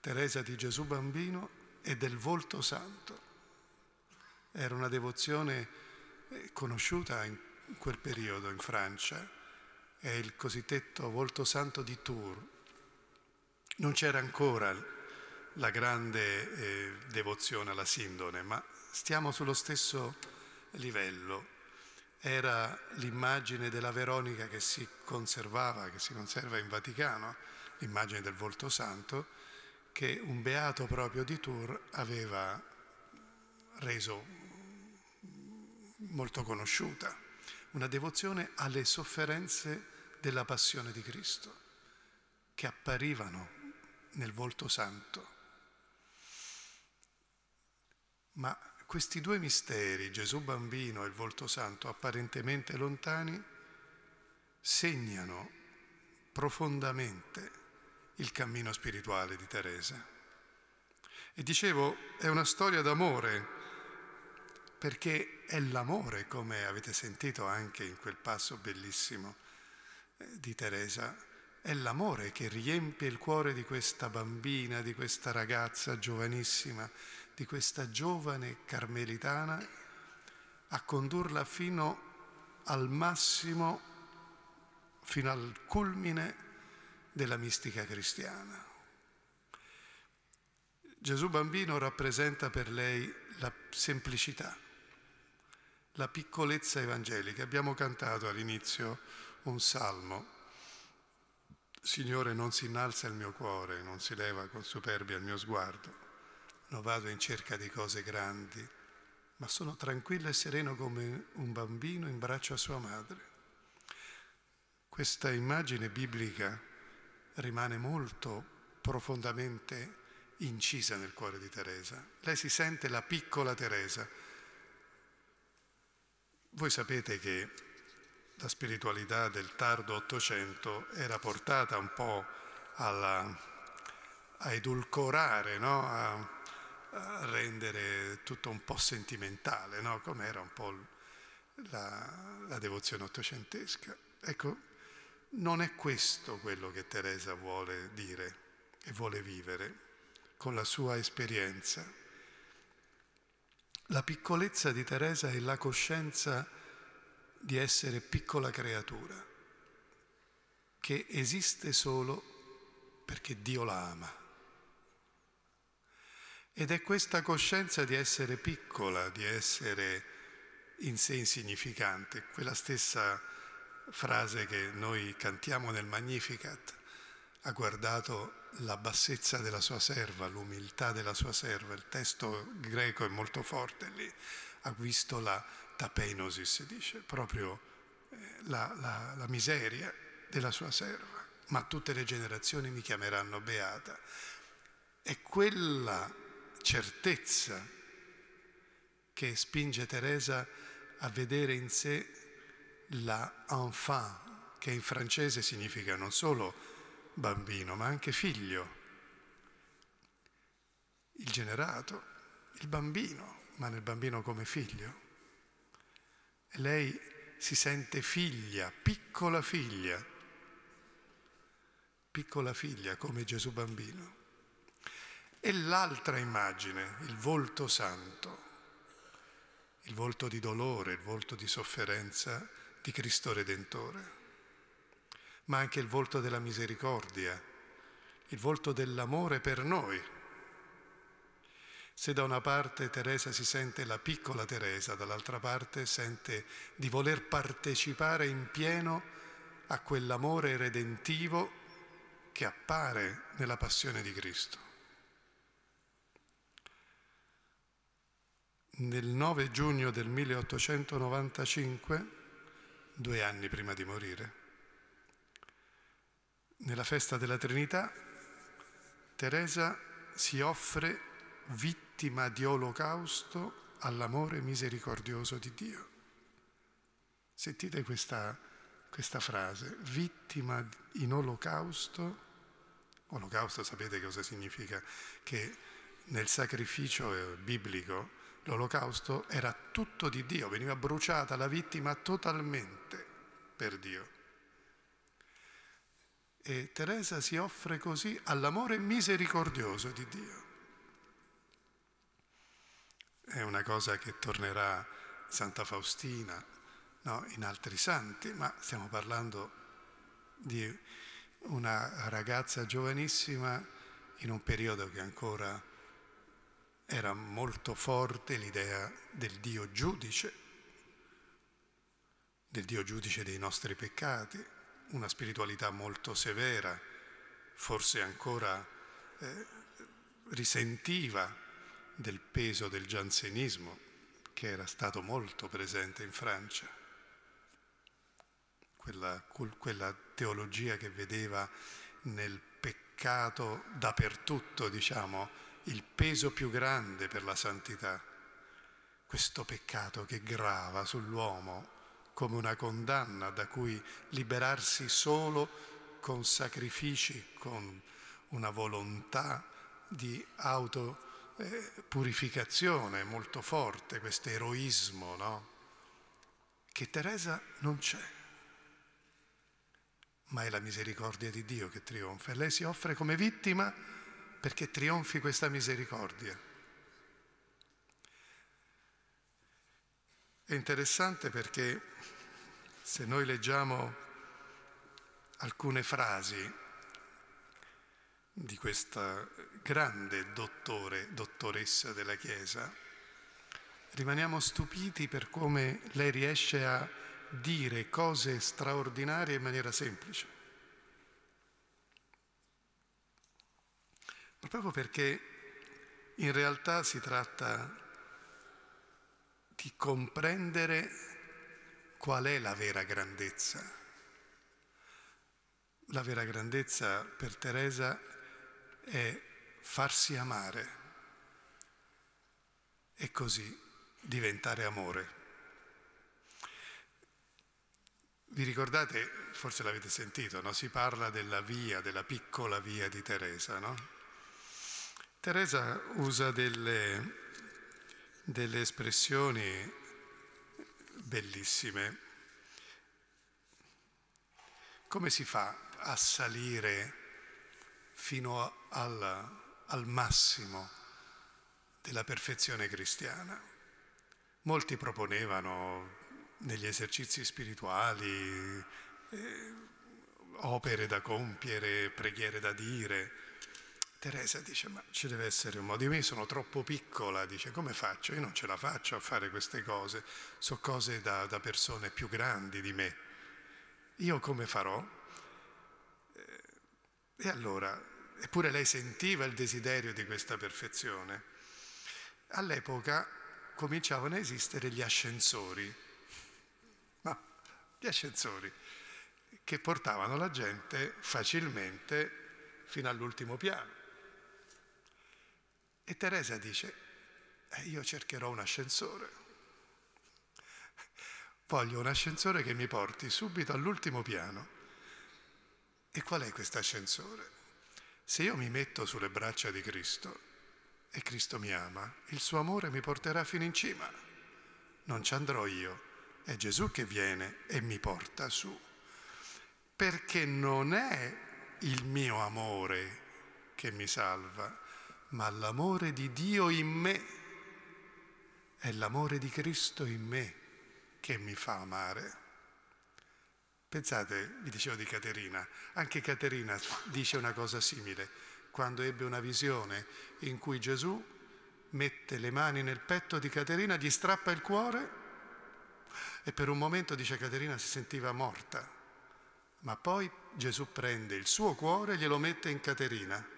Teresa di Gesù Bambino e del volto santo. Era una devozione eh, conosciuta in quel periodo in Francia, è il cosiddetto volto santo di Tours. Non c'era ancora la grande eh, devozione alla Sindone, ma stiamo sullo stesso livello. Era l'immagine della Veronica che si conservava, che si conserva in Vaticano, l'immagine del volto santo, che un beato proprio di Tours aveva reso molto conosciuta, una devozione alle sofferenze della passione di Cristo, che apparivano nel volto santo. Ma questi due misteri, Gesù bambino e il volto santo, apparentemente lontani, segnano profondamente il cammino spirituale di Teresa. E dicevo, è una storia d'amore, perché è l'amore, come avete sentito anche in quel passo bellissimo di Teresa, è l'amore che riempie il cuore di questa bambina, di questa ragazza giovanissima, di questa giovane carmelitana, a condurla fino al massimo, fino al culmine della mistica cristiana. Gesù bambino rappresenta per lei la semplicità, la piccolezza evangelica. Abbiamo cantato all'inizio un salmo. Signore, non si innalza il mio cuore, non si leva con superbia il mio sguardo. Non vado in cerca di cose grandi, ma sono tranquillo e sereno come un bambino in braccio a sua madre. Questa immagine biblica rimane molto profondamente incisa nel cuore di Teresa. Lei si sente la piccola Teresa. Voi sapete che la spiritualità del tardo Ottocento era portata un po' alla, a edulcorare, no? a, a, rendere tutto un po' sentimentale, no? come era un po' la, la devozione ottocentesca. Ecco, non è questo quello che Teresa vuole dire e vuole vivere con la sua esperienza. La piccolezza di Teresa è la coscienza di essere piccola creatura, che esiste solo perché Dio la ama. Ed è questa coscienza di essere piccola, di essere in sé insignificante, quella stessa frase che noi cantiamo nel Magnificat, ha guardato la bassezza della sua serva, l'umiltà della sua serva, il testo greco è molto forte lì, ha visto la tapeinosis, dice, proprio eh, la, la, la miseria della sua serva, ma tutte le generazioni mi chiameranno beata. È quella certezza che spinge Teresa a vedere in sé la enfant, che in francese significa non solo bambino, ma anche figlio, il generato, il bambino, ma nel bambino come figlio. Lei si sente figlia, piccola figlia, piccola figlia come Gesù bambino. E l'altra immagine, il volto santo, il volto di dolore, il volto di sofferenza, di Cristo Redentore, ma anche il volto della misericordia, il volto dell'amore per noi. Se da una parte Teresa si sente la piccola Teresa, dall'altra parte sente di voler partecipare in pieno a quell'amore redentivo che appare nella passione di Cristo. Nel 9 giugno del 1895 due anni prima di morire. Nella festa della Trinità Teresa si offre vittima di olocausto all'amore misericordioso di Dio. Sentite questa, questa frase, vittima in olocausto. Olocausto sapete cosa significa? Che nel sacrificio biblico L'olocausto era tutto di Dio, veniva bruciata la vittima totalmente per Dio. E Teresa si offre così all'amore misericordioso di Dio. È una cosa che tornerà Santa Faustina, no? in altri santi, ma stiamo parlando di una ragazza giovanissima in un periodo che ancora era molto forte l'idea del Dio giudice, del Dio giudice dei nostri peccati, una spiritualità molto severa, forse ancora eh, risentiva del peso del giansenismo che era stato molto presente in Francia. Quella, quella teologia che vedeva nel peccato dappertutto, diciamo, il peso più grande per la santità. Questo peccato che grava sull'uomo come una condanna da cui liberarsi solo con sacrifici, con una volontà di autopurificazione molto forte, questo eroismo, no? Che Teresa non c'è, ma è la misericordia di Dio che trionfa e lei si offre come vittima perché trionfi questa misericordia. È interessante perché se noi leggiamo alcune frasi di questa grande dottore, dottoressa della Chiesa, rimaniamo stupiti per come lei riesce a dire cose straordinarie in maniera semplice. Proprio perché in realtà si tratta di comprendere qual è la vera grandezza. La vera grandezza per Teresa è farsi amare e così diventare amore. Vi ricordate, forse l'avete sentito, no? si parla della via, della piccola via di Teresa. No? Teresa usa delle, delle espressioni bellissime. Come si fa a salire fino al, al massimo della perfezione cristiana. Molti proponevano negli esercizi spirituali eh, opere da compiere, preghiere da dire. Teresa dice, ma ci deve essere un modo. Io sono troppo piccola, dice, come faccio? Io non ce la faccio a fare queste cose. Sono cose da, da persone più grandi di me. Io come farò? Eh, e allora eppure lei sentiva il desiderio di questa perfezione. All'epoca cominciavano a esistere gli ascensori, ma gli ascensori che portavano la gente facilmente fino all'ultimo piano. E Teresa dice, eh, io cercherò un ascensore. Voglio un ascensore che mi porti subito all'ultimo piano. E qual è questo ascensore? Se io mi metto sulle braccia di Cristo e Cristo mi ama, il suo amore mi porterà fino in cima. Non ci andrò io, è Gesù che viene e mi porta su. Perché non è il mio amore che mi salva, ma l'amore di Dio in me. È l'amore di Cristo in me che mi fa amare. Pensate, vi dicevo di Caterina, anche Caterina dice una cosa simile, quando ebbe una visione in cui Gesù mette le mani nel petto di Caterina, gli strappa il cuore e per un momento, dice Caterina, si sentiva morta, ma poi Gesù prende il suo cuore e glielo mette in Caterina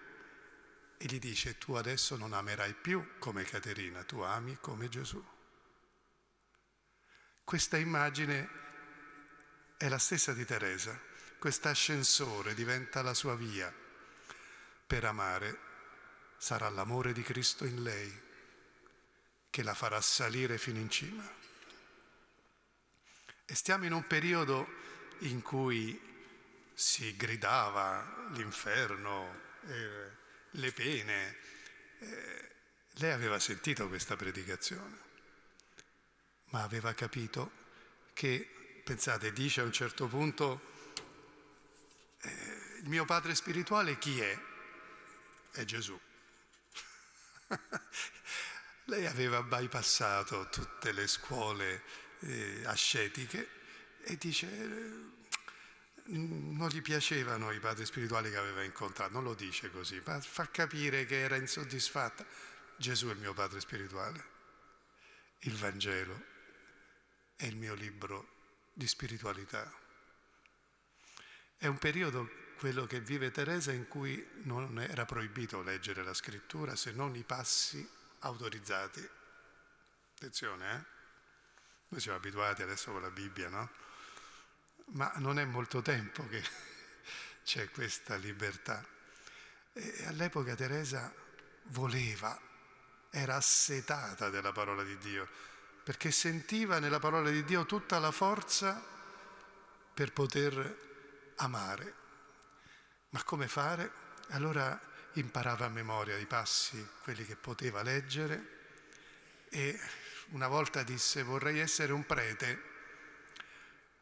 e gli dice tu adesso non amerai più come Caterina, tu ami come Gesù. Questa immagine è la stessa di Teresa. Questo ascensore diventa la sua via per amare. Sarà l'amore di Cristo in lei che la farà salire fino in cima. E stiamo in un periodo in cui si gridava l'inferno, eh, le pene. Eh, lei aveva sentito questa predicazione, ma aveva capito che pensate, dice a un certo punto, eh, il mio padre spirituale chi è? È Gesù. [laughs] Lei aveva bypassato tutte le scuole eh, ascetiche e dice non gli piacevano i padri spirituali che aveva incontrato, non lo dice così, ma fa capire che era insoddisfatta. Gesù è il mio padre spirituale, il Vangelo è il mio libro di spiritualità. È un periodo, quello che vive Teresa, in cui non era proibito leggere la scrittura se non i passi autorizzati. Attenzione, eh? Noi siamo abituati adesso con la Bibbia, no? Ma non è molto tempo che [laughs] c'è questa libertà. E all'epoca Teresa voleva, era assetata della parola di Dio, perché sentiva nella parola di Dio tutta la forza per poter amare. Ma come fare? Allora imparava a memoria i passi, quelli che poteva leggere e una volta disse vorrei essere un prete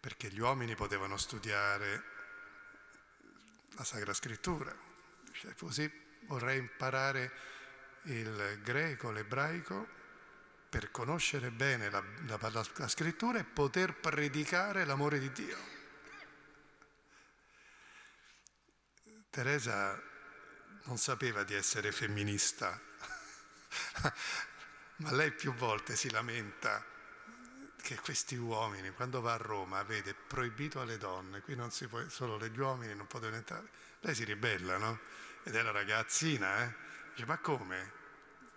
perché gli uomini potevano studiare la Sacra Scrittura. Cioè, così vorrei imparare il greco, l'ebraico per conoscere bene la, la, la, la scrittura e poter predicare l'amore di Dio. Teresa non sapeva di essere femminista, [laughs] ma lei più volte si lamenta che questi uomini, quando va a Roma, vede proibito alle donne, qui non si può, solo gli uomini non potevano entrare. Lei si ribella, no? Ed era ragazzina, eh? Dice, ma come?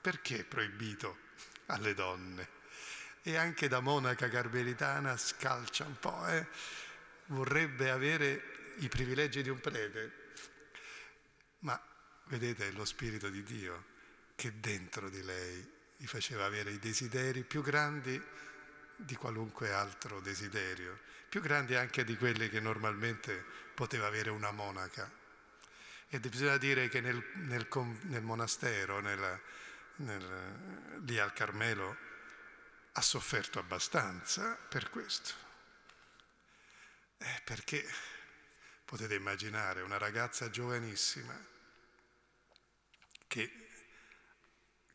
Perché proibito alle donne? E anche da monaca carmelitana scalcia un po', eh? Vorrebbe avere i privilegi di un prete, ma vedete lo Spirito di Dio che dentro di lei gli faceva avere i desideri più grandi di qualunque altro desiderio, più grandi anche di quelli che normalmente poteva avere una monaca. E bisogna dire che nel, nel, nel monastero, nel, nel, lì al Carmelo, ha sofferto abbastanza per questo. Eh, perché potete immaginare una ragazza giovanissima che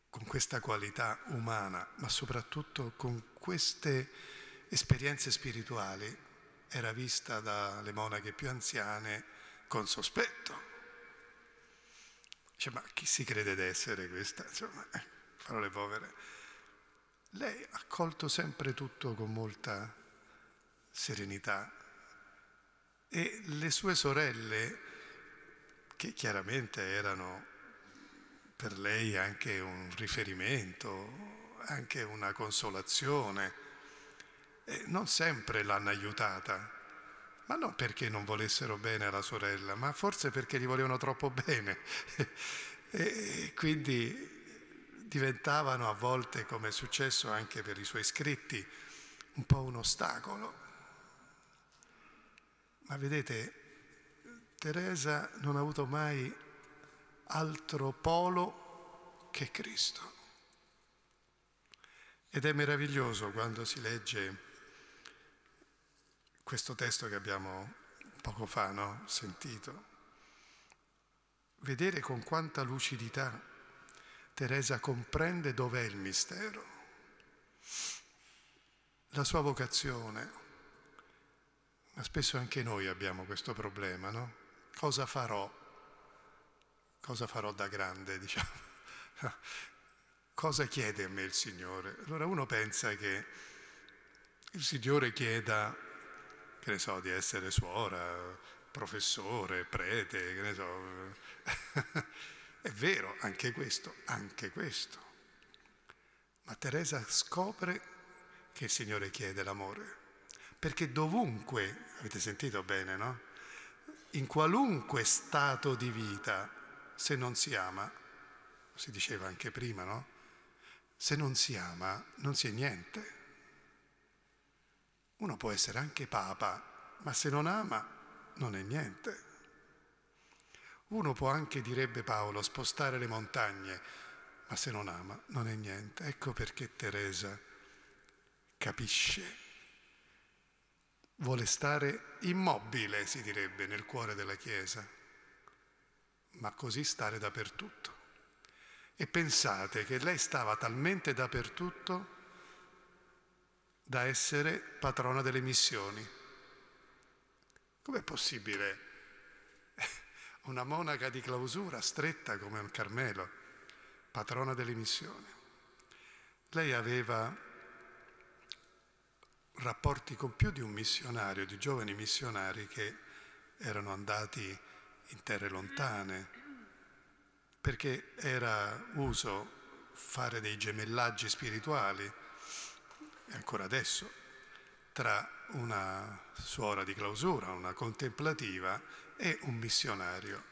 con questa qualità umana, ma soprattutto con queste esperienze spirituali, era vista dalle monache più anziane con sospetto. Dice, ma chi si crede d'essere questa? Insomma, eh, parole povere. Lei ha accolto sempre tutto con molta serenità e le sue sorelle, che chiaramente erano per lei anche un riferimento, anche una consolazione. E non sempre l'hanno aiutata, ma non perché non volessero bene alla sorella, ma forse perché gli volevano troppo bene. [laughs] e quindi diventavano a volte, come è successo anche per i suoi scritti, un po' un ostacolo. Ma vedete, Teresa non ha avuto mai altro polo che Cristo. Ed è meraviglioso quando si legge questo testo che abbiamo poco fa no? sentito, vedere con quanta lucidità Teresa comprende dov'è il mistero, la sua vocazione, ma spesso anche noi abbiamo questo problema, no? Cosa farò cosa farò da grande, [laughs] diciamo. cosa chiede a me il Signore? Allora uno pensa che il Signore chieda, che ne so, di essere suora, professore, prete, che ne so. [laughs] È vero, anche questo, anche questo. Ma Teresa scopre che il Signore chiede l'amore, perché dovunque, avete sentito bene, no? In qualunque stato di vita se non si ama, si diceva anche prima, no? Se non si ama, non si è niente. Uno può essere anche papa, ma se non ama, non è niente. Uno può anche, direbbe Paolo, spostare le montagne, ma se non ama, non è niente. Ecco perché Teresa capisce. Vuole stare immobile, si direbbe, nel cuore della Chiesa ma così stare dappertutto. E pensate che lei stava talmente dappertutto da essere patrona delle missioni. Com'è possibile [laughs] una monaca di clausura stretta come un Carmelo, patrona delle missioni? Lei aveva rapporti con più di un missionario, di giovani missionari che erano andati in terre lontane, perché era uso fare dei gemellaggi spirituali, e ancora adesso, tra una suora di clausura, una contemplativa e un missionario.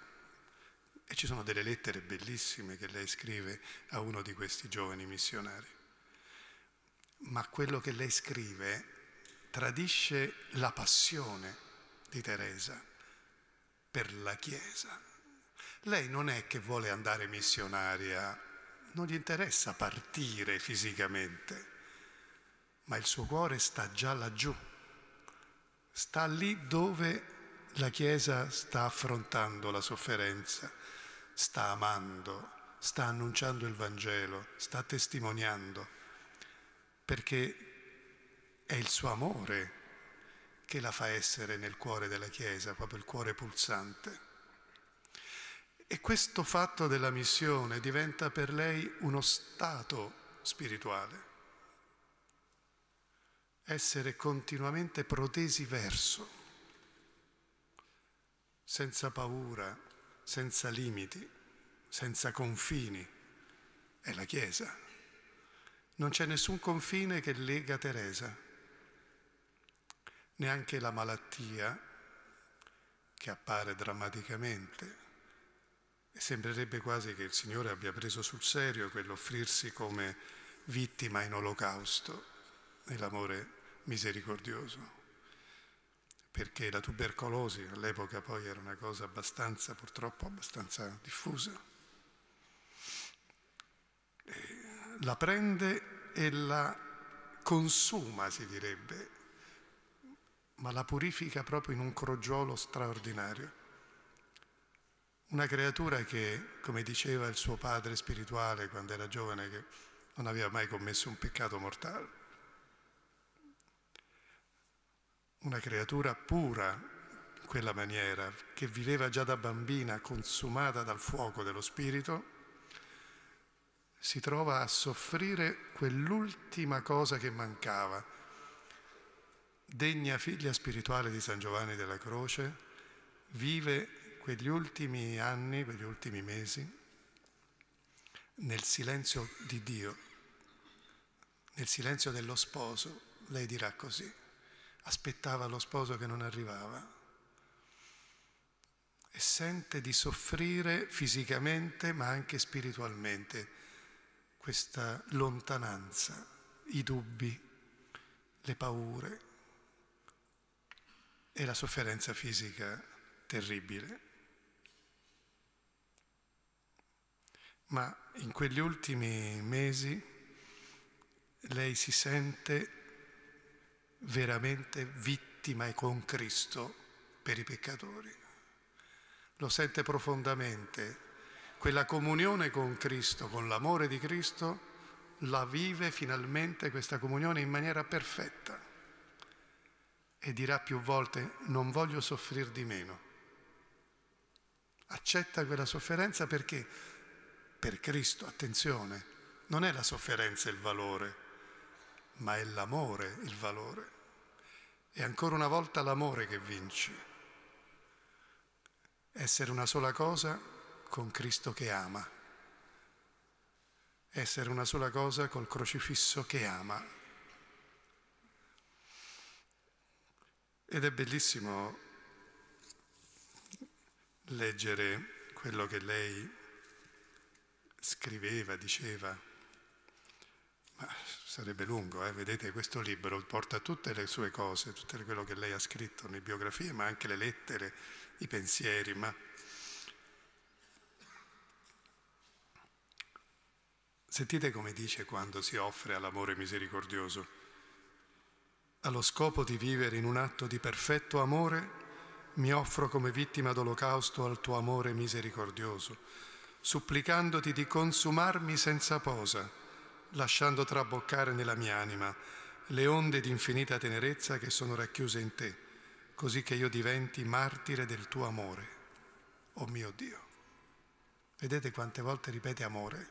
E ci sono delle lettere bellissime che lei scrive a uno di questi giovani missionari. Ma quello che lei scrive tradisce la passione di Teresa per la Chiesa. Lei non è che vuole andare missionaria, non gli interessa partire fisicamente, ma il suo cuore sta già laggiù, sta lì dove la Chiesa sta affrontando la sofferenza, sta amando, sta annunciando il Vangelo, sta testimoniando, perché è il suo amore che la fa essere nel cuore della Chiesa, proprio il cuore pulsante. E questo fatto della missione diventa per lei uno stato spirituale, essere continuamente protesi verso, senza paura, senza limiti, senza confini, è la Chiesa. Non c'è nessun confine che lega Teresa neanche la malattia che appare drammaticamente. E sembrerebbe quasi che il Signore abbia preso sul serio quell'offrirsi come vittima in olocausto nell'amore misericordioso. Perché la tubercolosi all'epoca poi era una cosa abbastanza, purtroppo abbastanza diffusa. E la prende e la consuma, si direbbe, ma la purifica proprio in un crogiolo straordinario. Una creatura che, come diceva il suo padre spirituale quando era giovane, che non aveva mai commesso un peccato mortale. Una creatura pura in quella maniera, che viveva già da bambina consumata dal fuoco dello spirito, si trova a soffrire quell'ultima cosa che mancava, degna figlia spirituale di San Giovanni della Croce, vive quegli ultimi anni, quegli ultimi mesi, nel silenzio di Dio, nel silenzio dello sposo, lei dirà così, aspettava lo sposo che non arrivava e sente di soffrire fisicamente ma anche spiritualmente questa lontananza, i dubbi, le paure, e la sofferenza fisica terribile. Ma in quegli ultimi mesi lei si sente veramente vittima e con Cristo per i peccatori. Lo sente profondamente. Quella comunione con Cristo, con l'amore di Cristo, la vive finalmente questa comunione in maniera perfetta e dirà più volte non voglio soffrire di meno. Accetta quella sofferenza perché per Cristo, attenzione, non è la sofferenza il valore, ma è l'amore il valore. È ancora una volta l'amore che vince. Essere una sola cosa con Cristo che ama. Essere una sola cosa col crocifisso che ama. Ed è bellissimo leggere quello che lei scriveva, diceva, ma sarebbe lungo, eh? vedete questo libro porta tutte le sue cose, tutto quello che lei ha scritto nelle biografie, ma anche le lettere, i pensieri, ma sentite come dice quando si offre all'amore misericordioso allo scopo di vivere in un atto di perfetto amore, mi offro come vittima d'olocausto al tuo amore misericordioso. supplicandoti di consumarmi senza posa, lasciando traboccare nella mia anima le onde di infinita tenerezza che sono racchiuse in te, così che io diventi martire del tuo amore, oh mio Dio. Vedete quante volte ripete amore?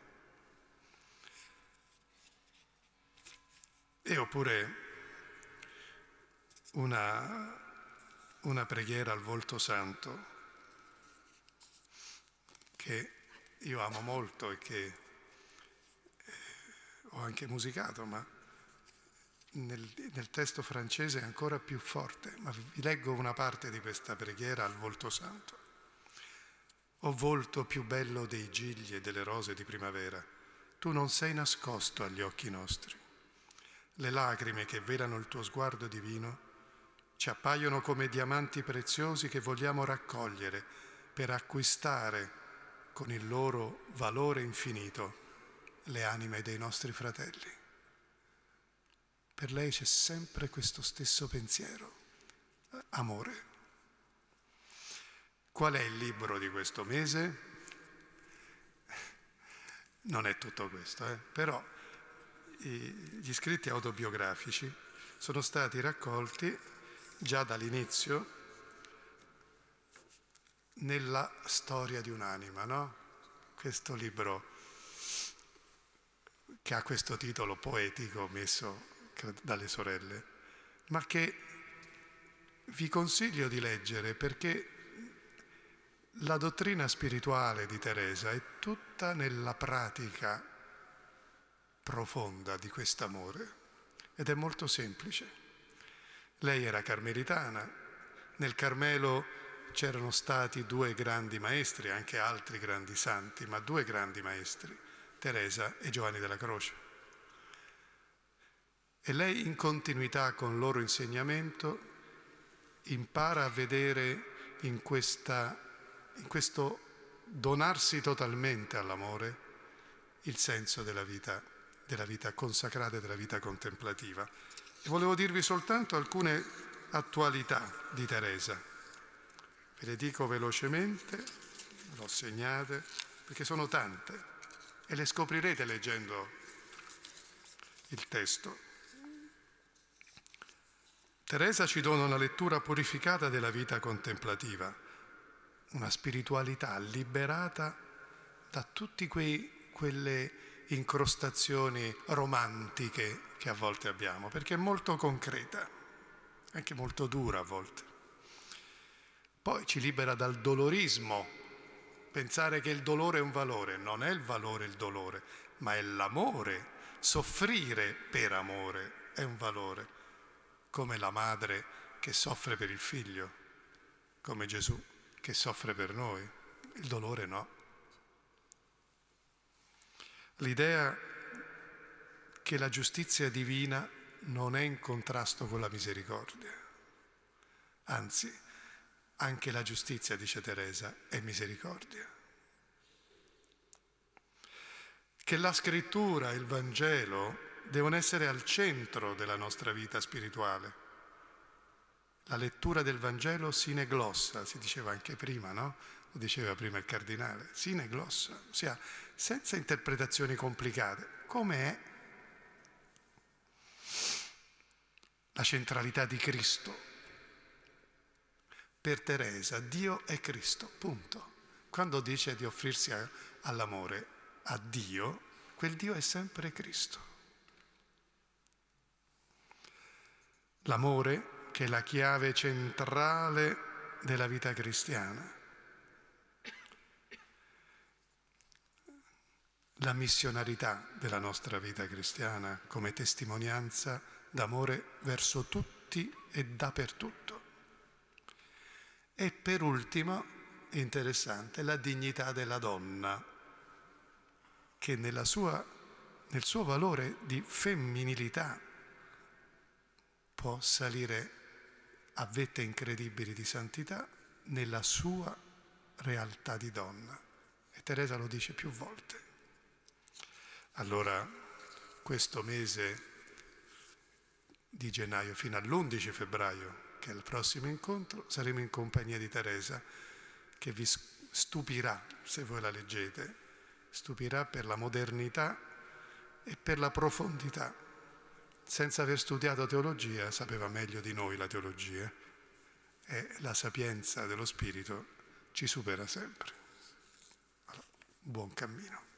E oppure una, una preghiera al volto santo che io amo molto e che ho anche musicato, ma nel, nel, testo francese è ancora più forte. Ma vi leggo una parte di questa preghiera al volto santo. O volto più bello dei gigli e delle rose di primavera, tu non sei nascosto agli occhi nostri. Le lacrime che velano il tuo sguardo divino ci appaiono come diamanti preziosi che vogliamo raccogliere per acquistare con il loro valore infinito le anime dei nostri fratelli. Per lei c'è sempre questo stesso pensiero, amore. Qual è il libro di questo mese? Non è tutto questo, eh? però gli scritti autobiografici sono stati raccolti già dall'inizio nella storia di un'anima, no? Questo libro che ha questo titolo poetico messo dalle sorelle, ma che vi consiglio di leggere perché la dottrina spirituale di Teresa è tutta nella pratica profonda di quest'amore ed è molto semplice. Lei era carmelitana, nel Carmelo c'erano stati due grandi maestri, anche altri grandi santi, ma due grandi maestri, Teresa e Giovanni della Croce. E lei in continuità con il loro insegnamento impara a vedere in questa in questo donarsi totalmente all'amore il senso della vita, della vita consacrata e della vita contemplativa. E volevo dirvi soltanto alcune attualità di Teresa. Ve le dico velocemente, l'ho segnate, perché sono tante e le scoprirete leggendo il testo. Teresa ci dona una lettura purificata della vita contemplativa una spiritualità liberata da tutte quelle incrostazioni romantiche che a volte abbiamo, perché è molto concreta, anche molto dura a volte. Poi ci libera dal dolorismo, pensare che il dolore è un valore, non è il valore il dolore, ma è l'amore, soffrire per amore è un valore, come la madre che soffre per il figlio, come Gesù che soffre per noi, il dolore no. L'idea che la giustizia divina non è in contrasto con la misericordia. Anzi, anche la giustizia, dice Teresa, è misericordia. Che la scrittura, il Vangelo, devono essere al centro della nostra vita spirituale la lettura del Vangelo sine glossa, si diceva anche prima, no? Lo diceva prima il cardinale, sine glossa, ossia senza interpretazioni complicate. Come è la centralità di Cristo? Per Teresa, Dio è Cristo, punto. Quando dice di offrirsi all'amore a Dio, quel Dio è sempre Cristo. L'amore che è la chiave centrale della vita cristiana. La missionarità della nostra vita cristiana come testimonianza d'amore verso tutti e dappertutto. E per ultimo, interessante, la dignità della donna, che sua, nel suo valore di femminilità può salire a vette incredibili di santità nella sua realtà di donna. E Teresa lo dice più volte. Allora, questo mese di gennaio fino all'11 febbraio, che il prossimo incontro, saremo in compagnia di Teresa, che vi stupirà se voi la leggete stupirà per la modernità e per la profondità. Senza aver studiato teologia sapeva meglio di noi la teologia e la sapienza dello Spirito ci supera sempre. Allora, buon cammino.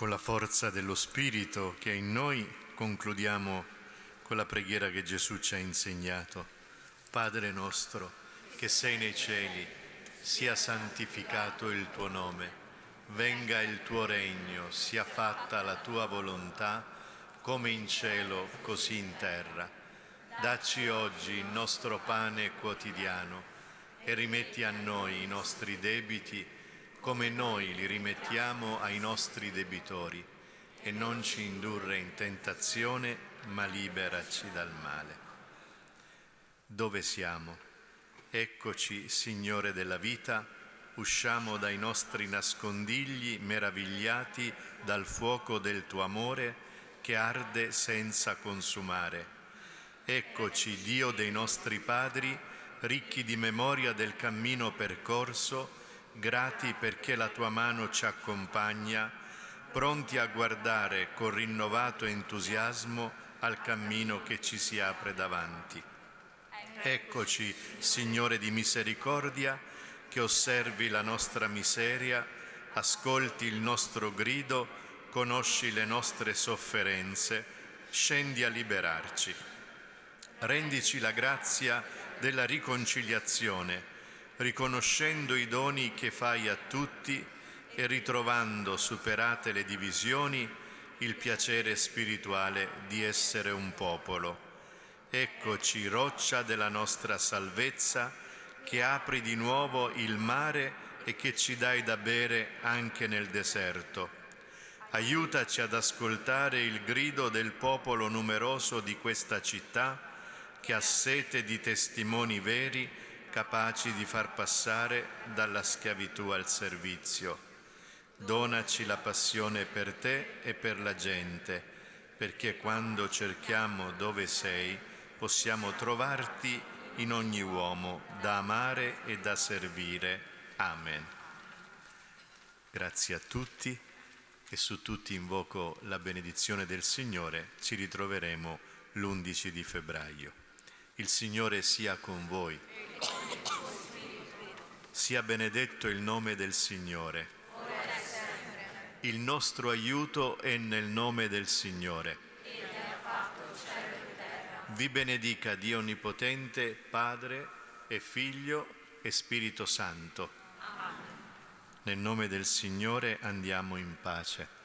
Con la forza dello Spirito che è in noi, concludiamo con la preghiera che Gesù ci ha insegnato. Padre nostro, che sei nei cieli, sia santificato il tuo nome, venga il tuo regno, sia fatta la tua volontà, come in cielo, così in terra. Dacci oggi il nostro pane quotidiano e rimetti a noi i nostri debiti, come noi li rimettiamo ai nostri debitori, e non ci indurre in tentazione, ma liberaci dal male. Dove siamo? Eccoci, Signore della vita, usciamo dai nostri nascondigli meravigliati dal fuoco del tuo amore che arde senza consumare. Eccoci, Dio dei nostri padri, ricchi di memoria del cammino percorso, grati perché la tua mano ci accompagna, pronti a guardare con rinnovato entusiasmo al cammino che ci si apre davanti. Eccoci, Signore di misericordia, che osservi la nostra miseria, ascolti il nostro grido, conosci le nostre sofferenze, scendi a liberarci. Rendici la grazia della riconciliazione riconoscendo i doni che fai a tutti e ritrovando, superate le divisioni, il piacere spirituale di essere un popolo. Eccoci, roccia della nostra salvezza, che apri di nuovo il mare e che ci dai da bere anche nel deserto. Aiutaci ad ascoltare il grido del popolo numeroso di questa città che ha sete di testimoni veri capaci di far passare dalla schiavitù al servizio. Donaci la passione per te e per la gente, perché quando cerchiamo dove sei possiamo trovarti in ogni uomo da amare e da servire. Amen. Grazie a tutti e su tutti invoco la benedizione del Signore. Ci ritroveremo l'11 di febbraio. Il Signore sia con voi. Sia benedetto il nome del Signore. Il nostro aiuto è nel nome del Signore. Vi benedica Dio Onnipotente, Padre e Figlio e Spirito Santo. Nel nome del Signore andiamo in pace.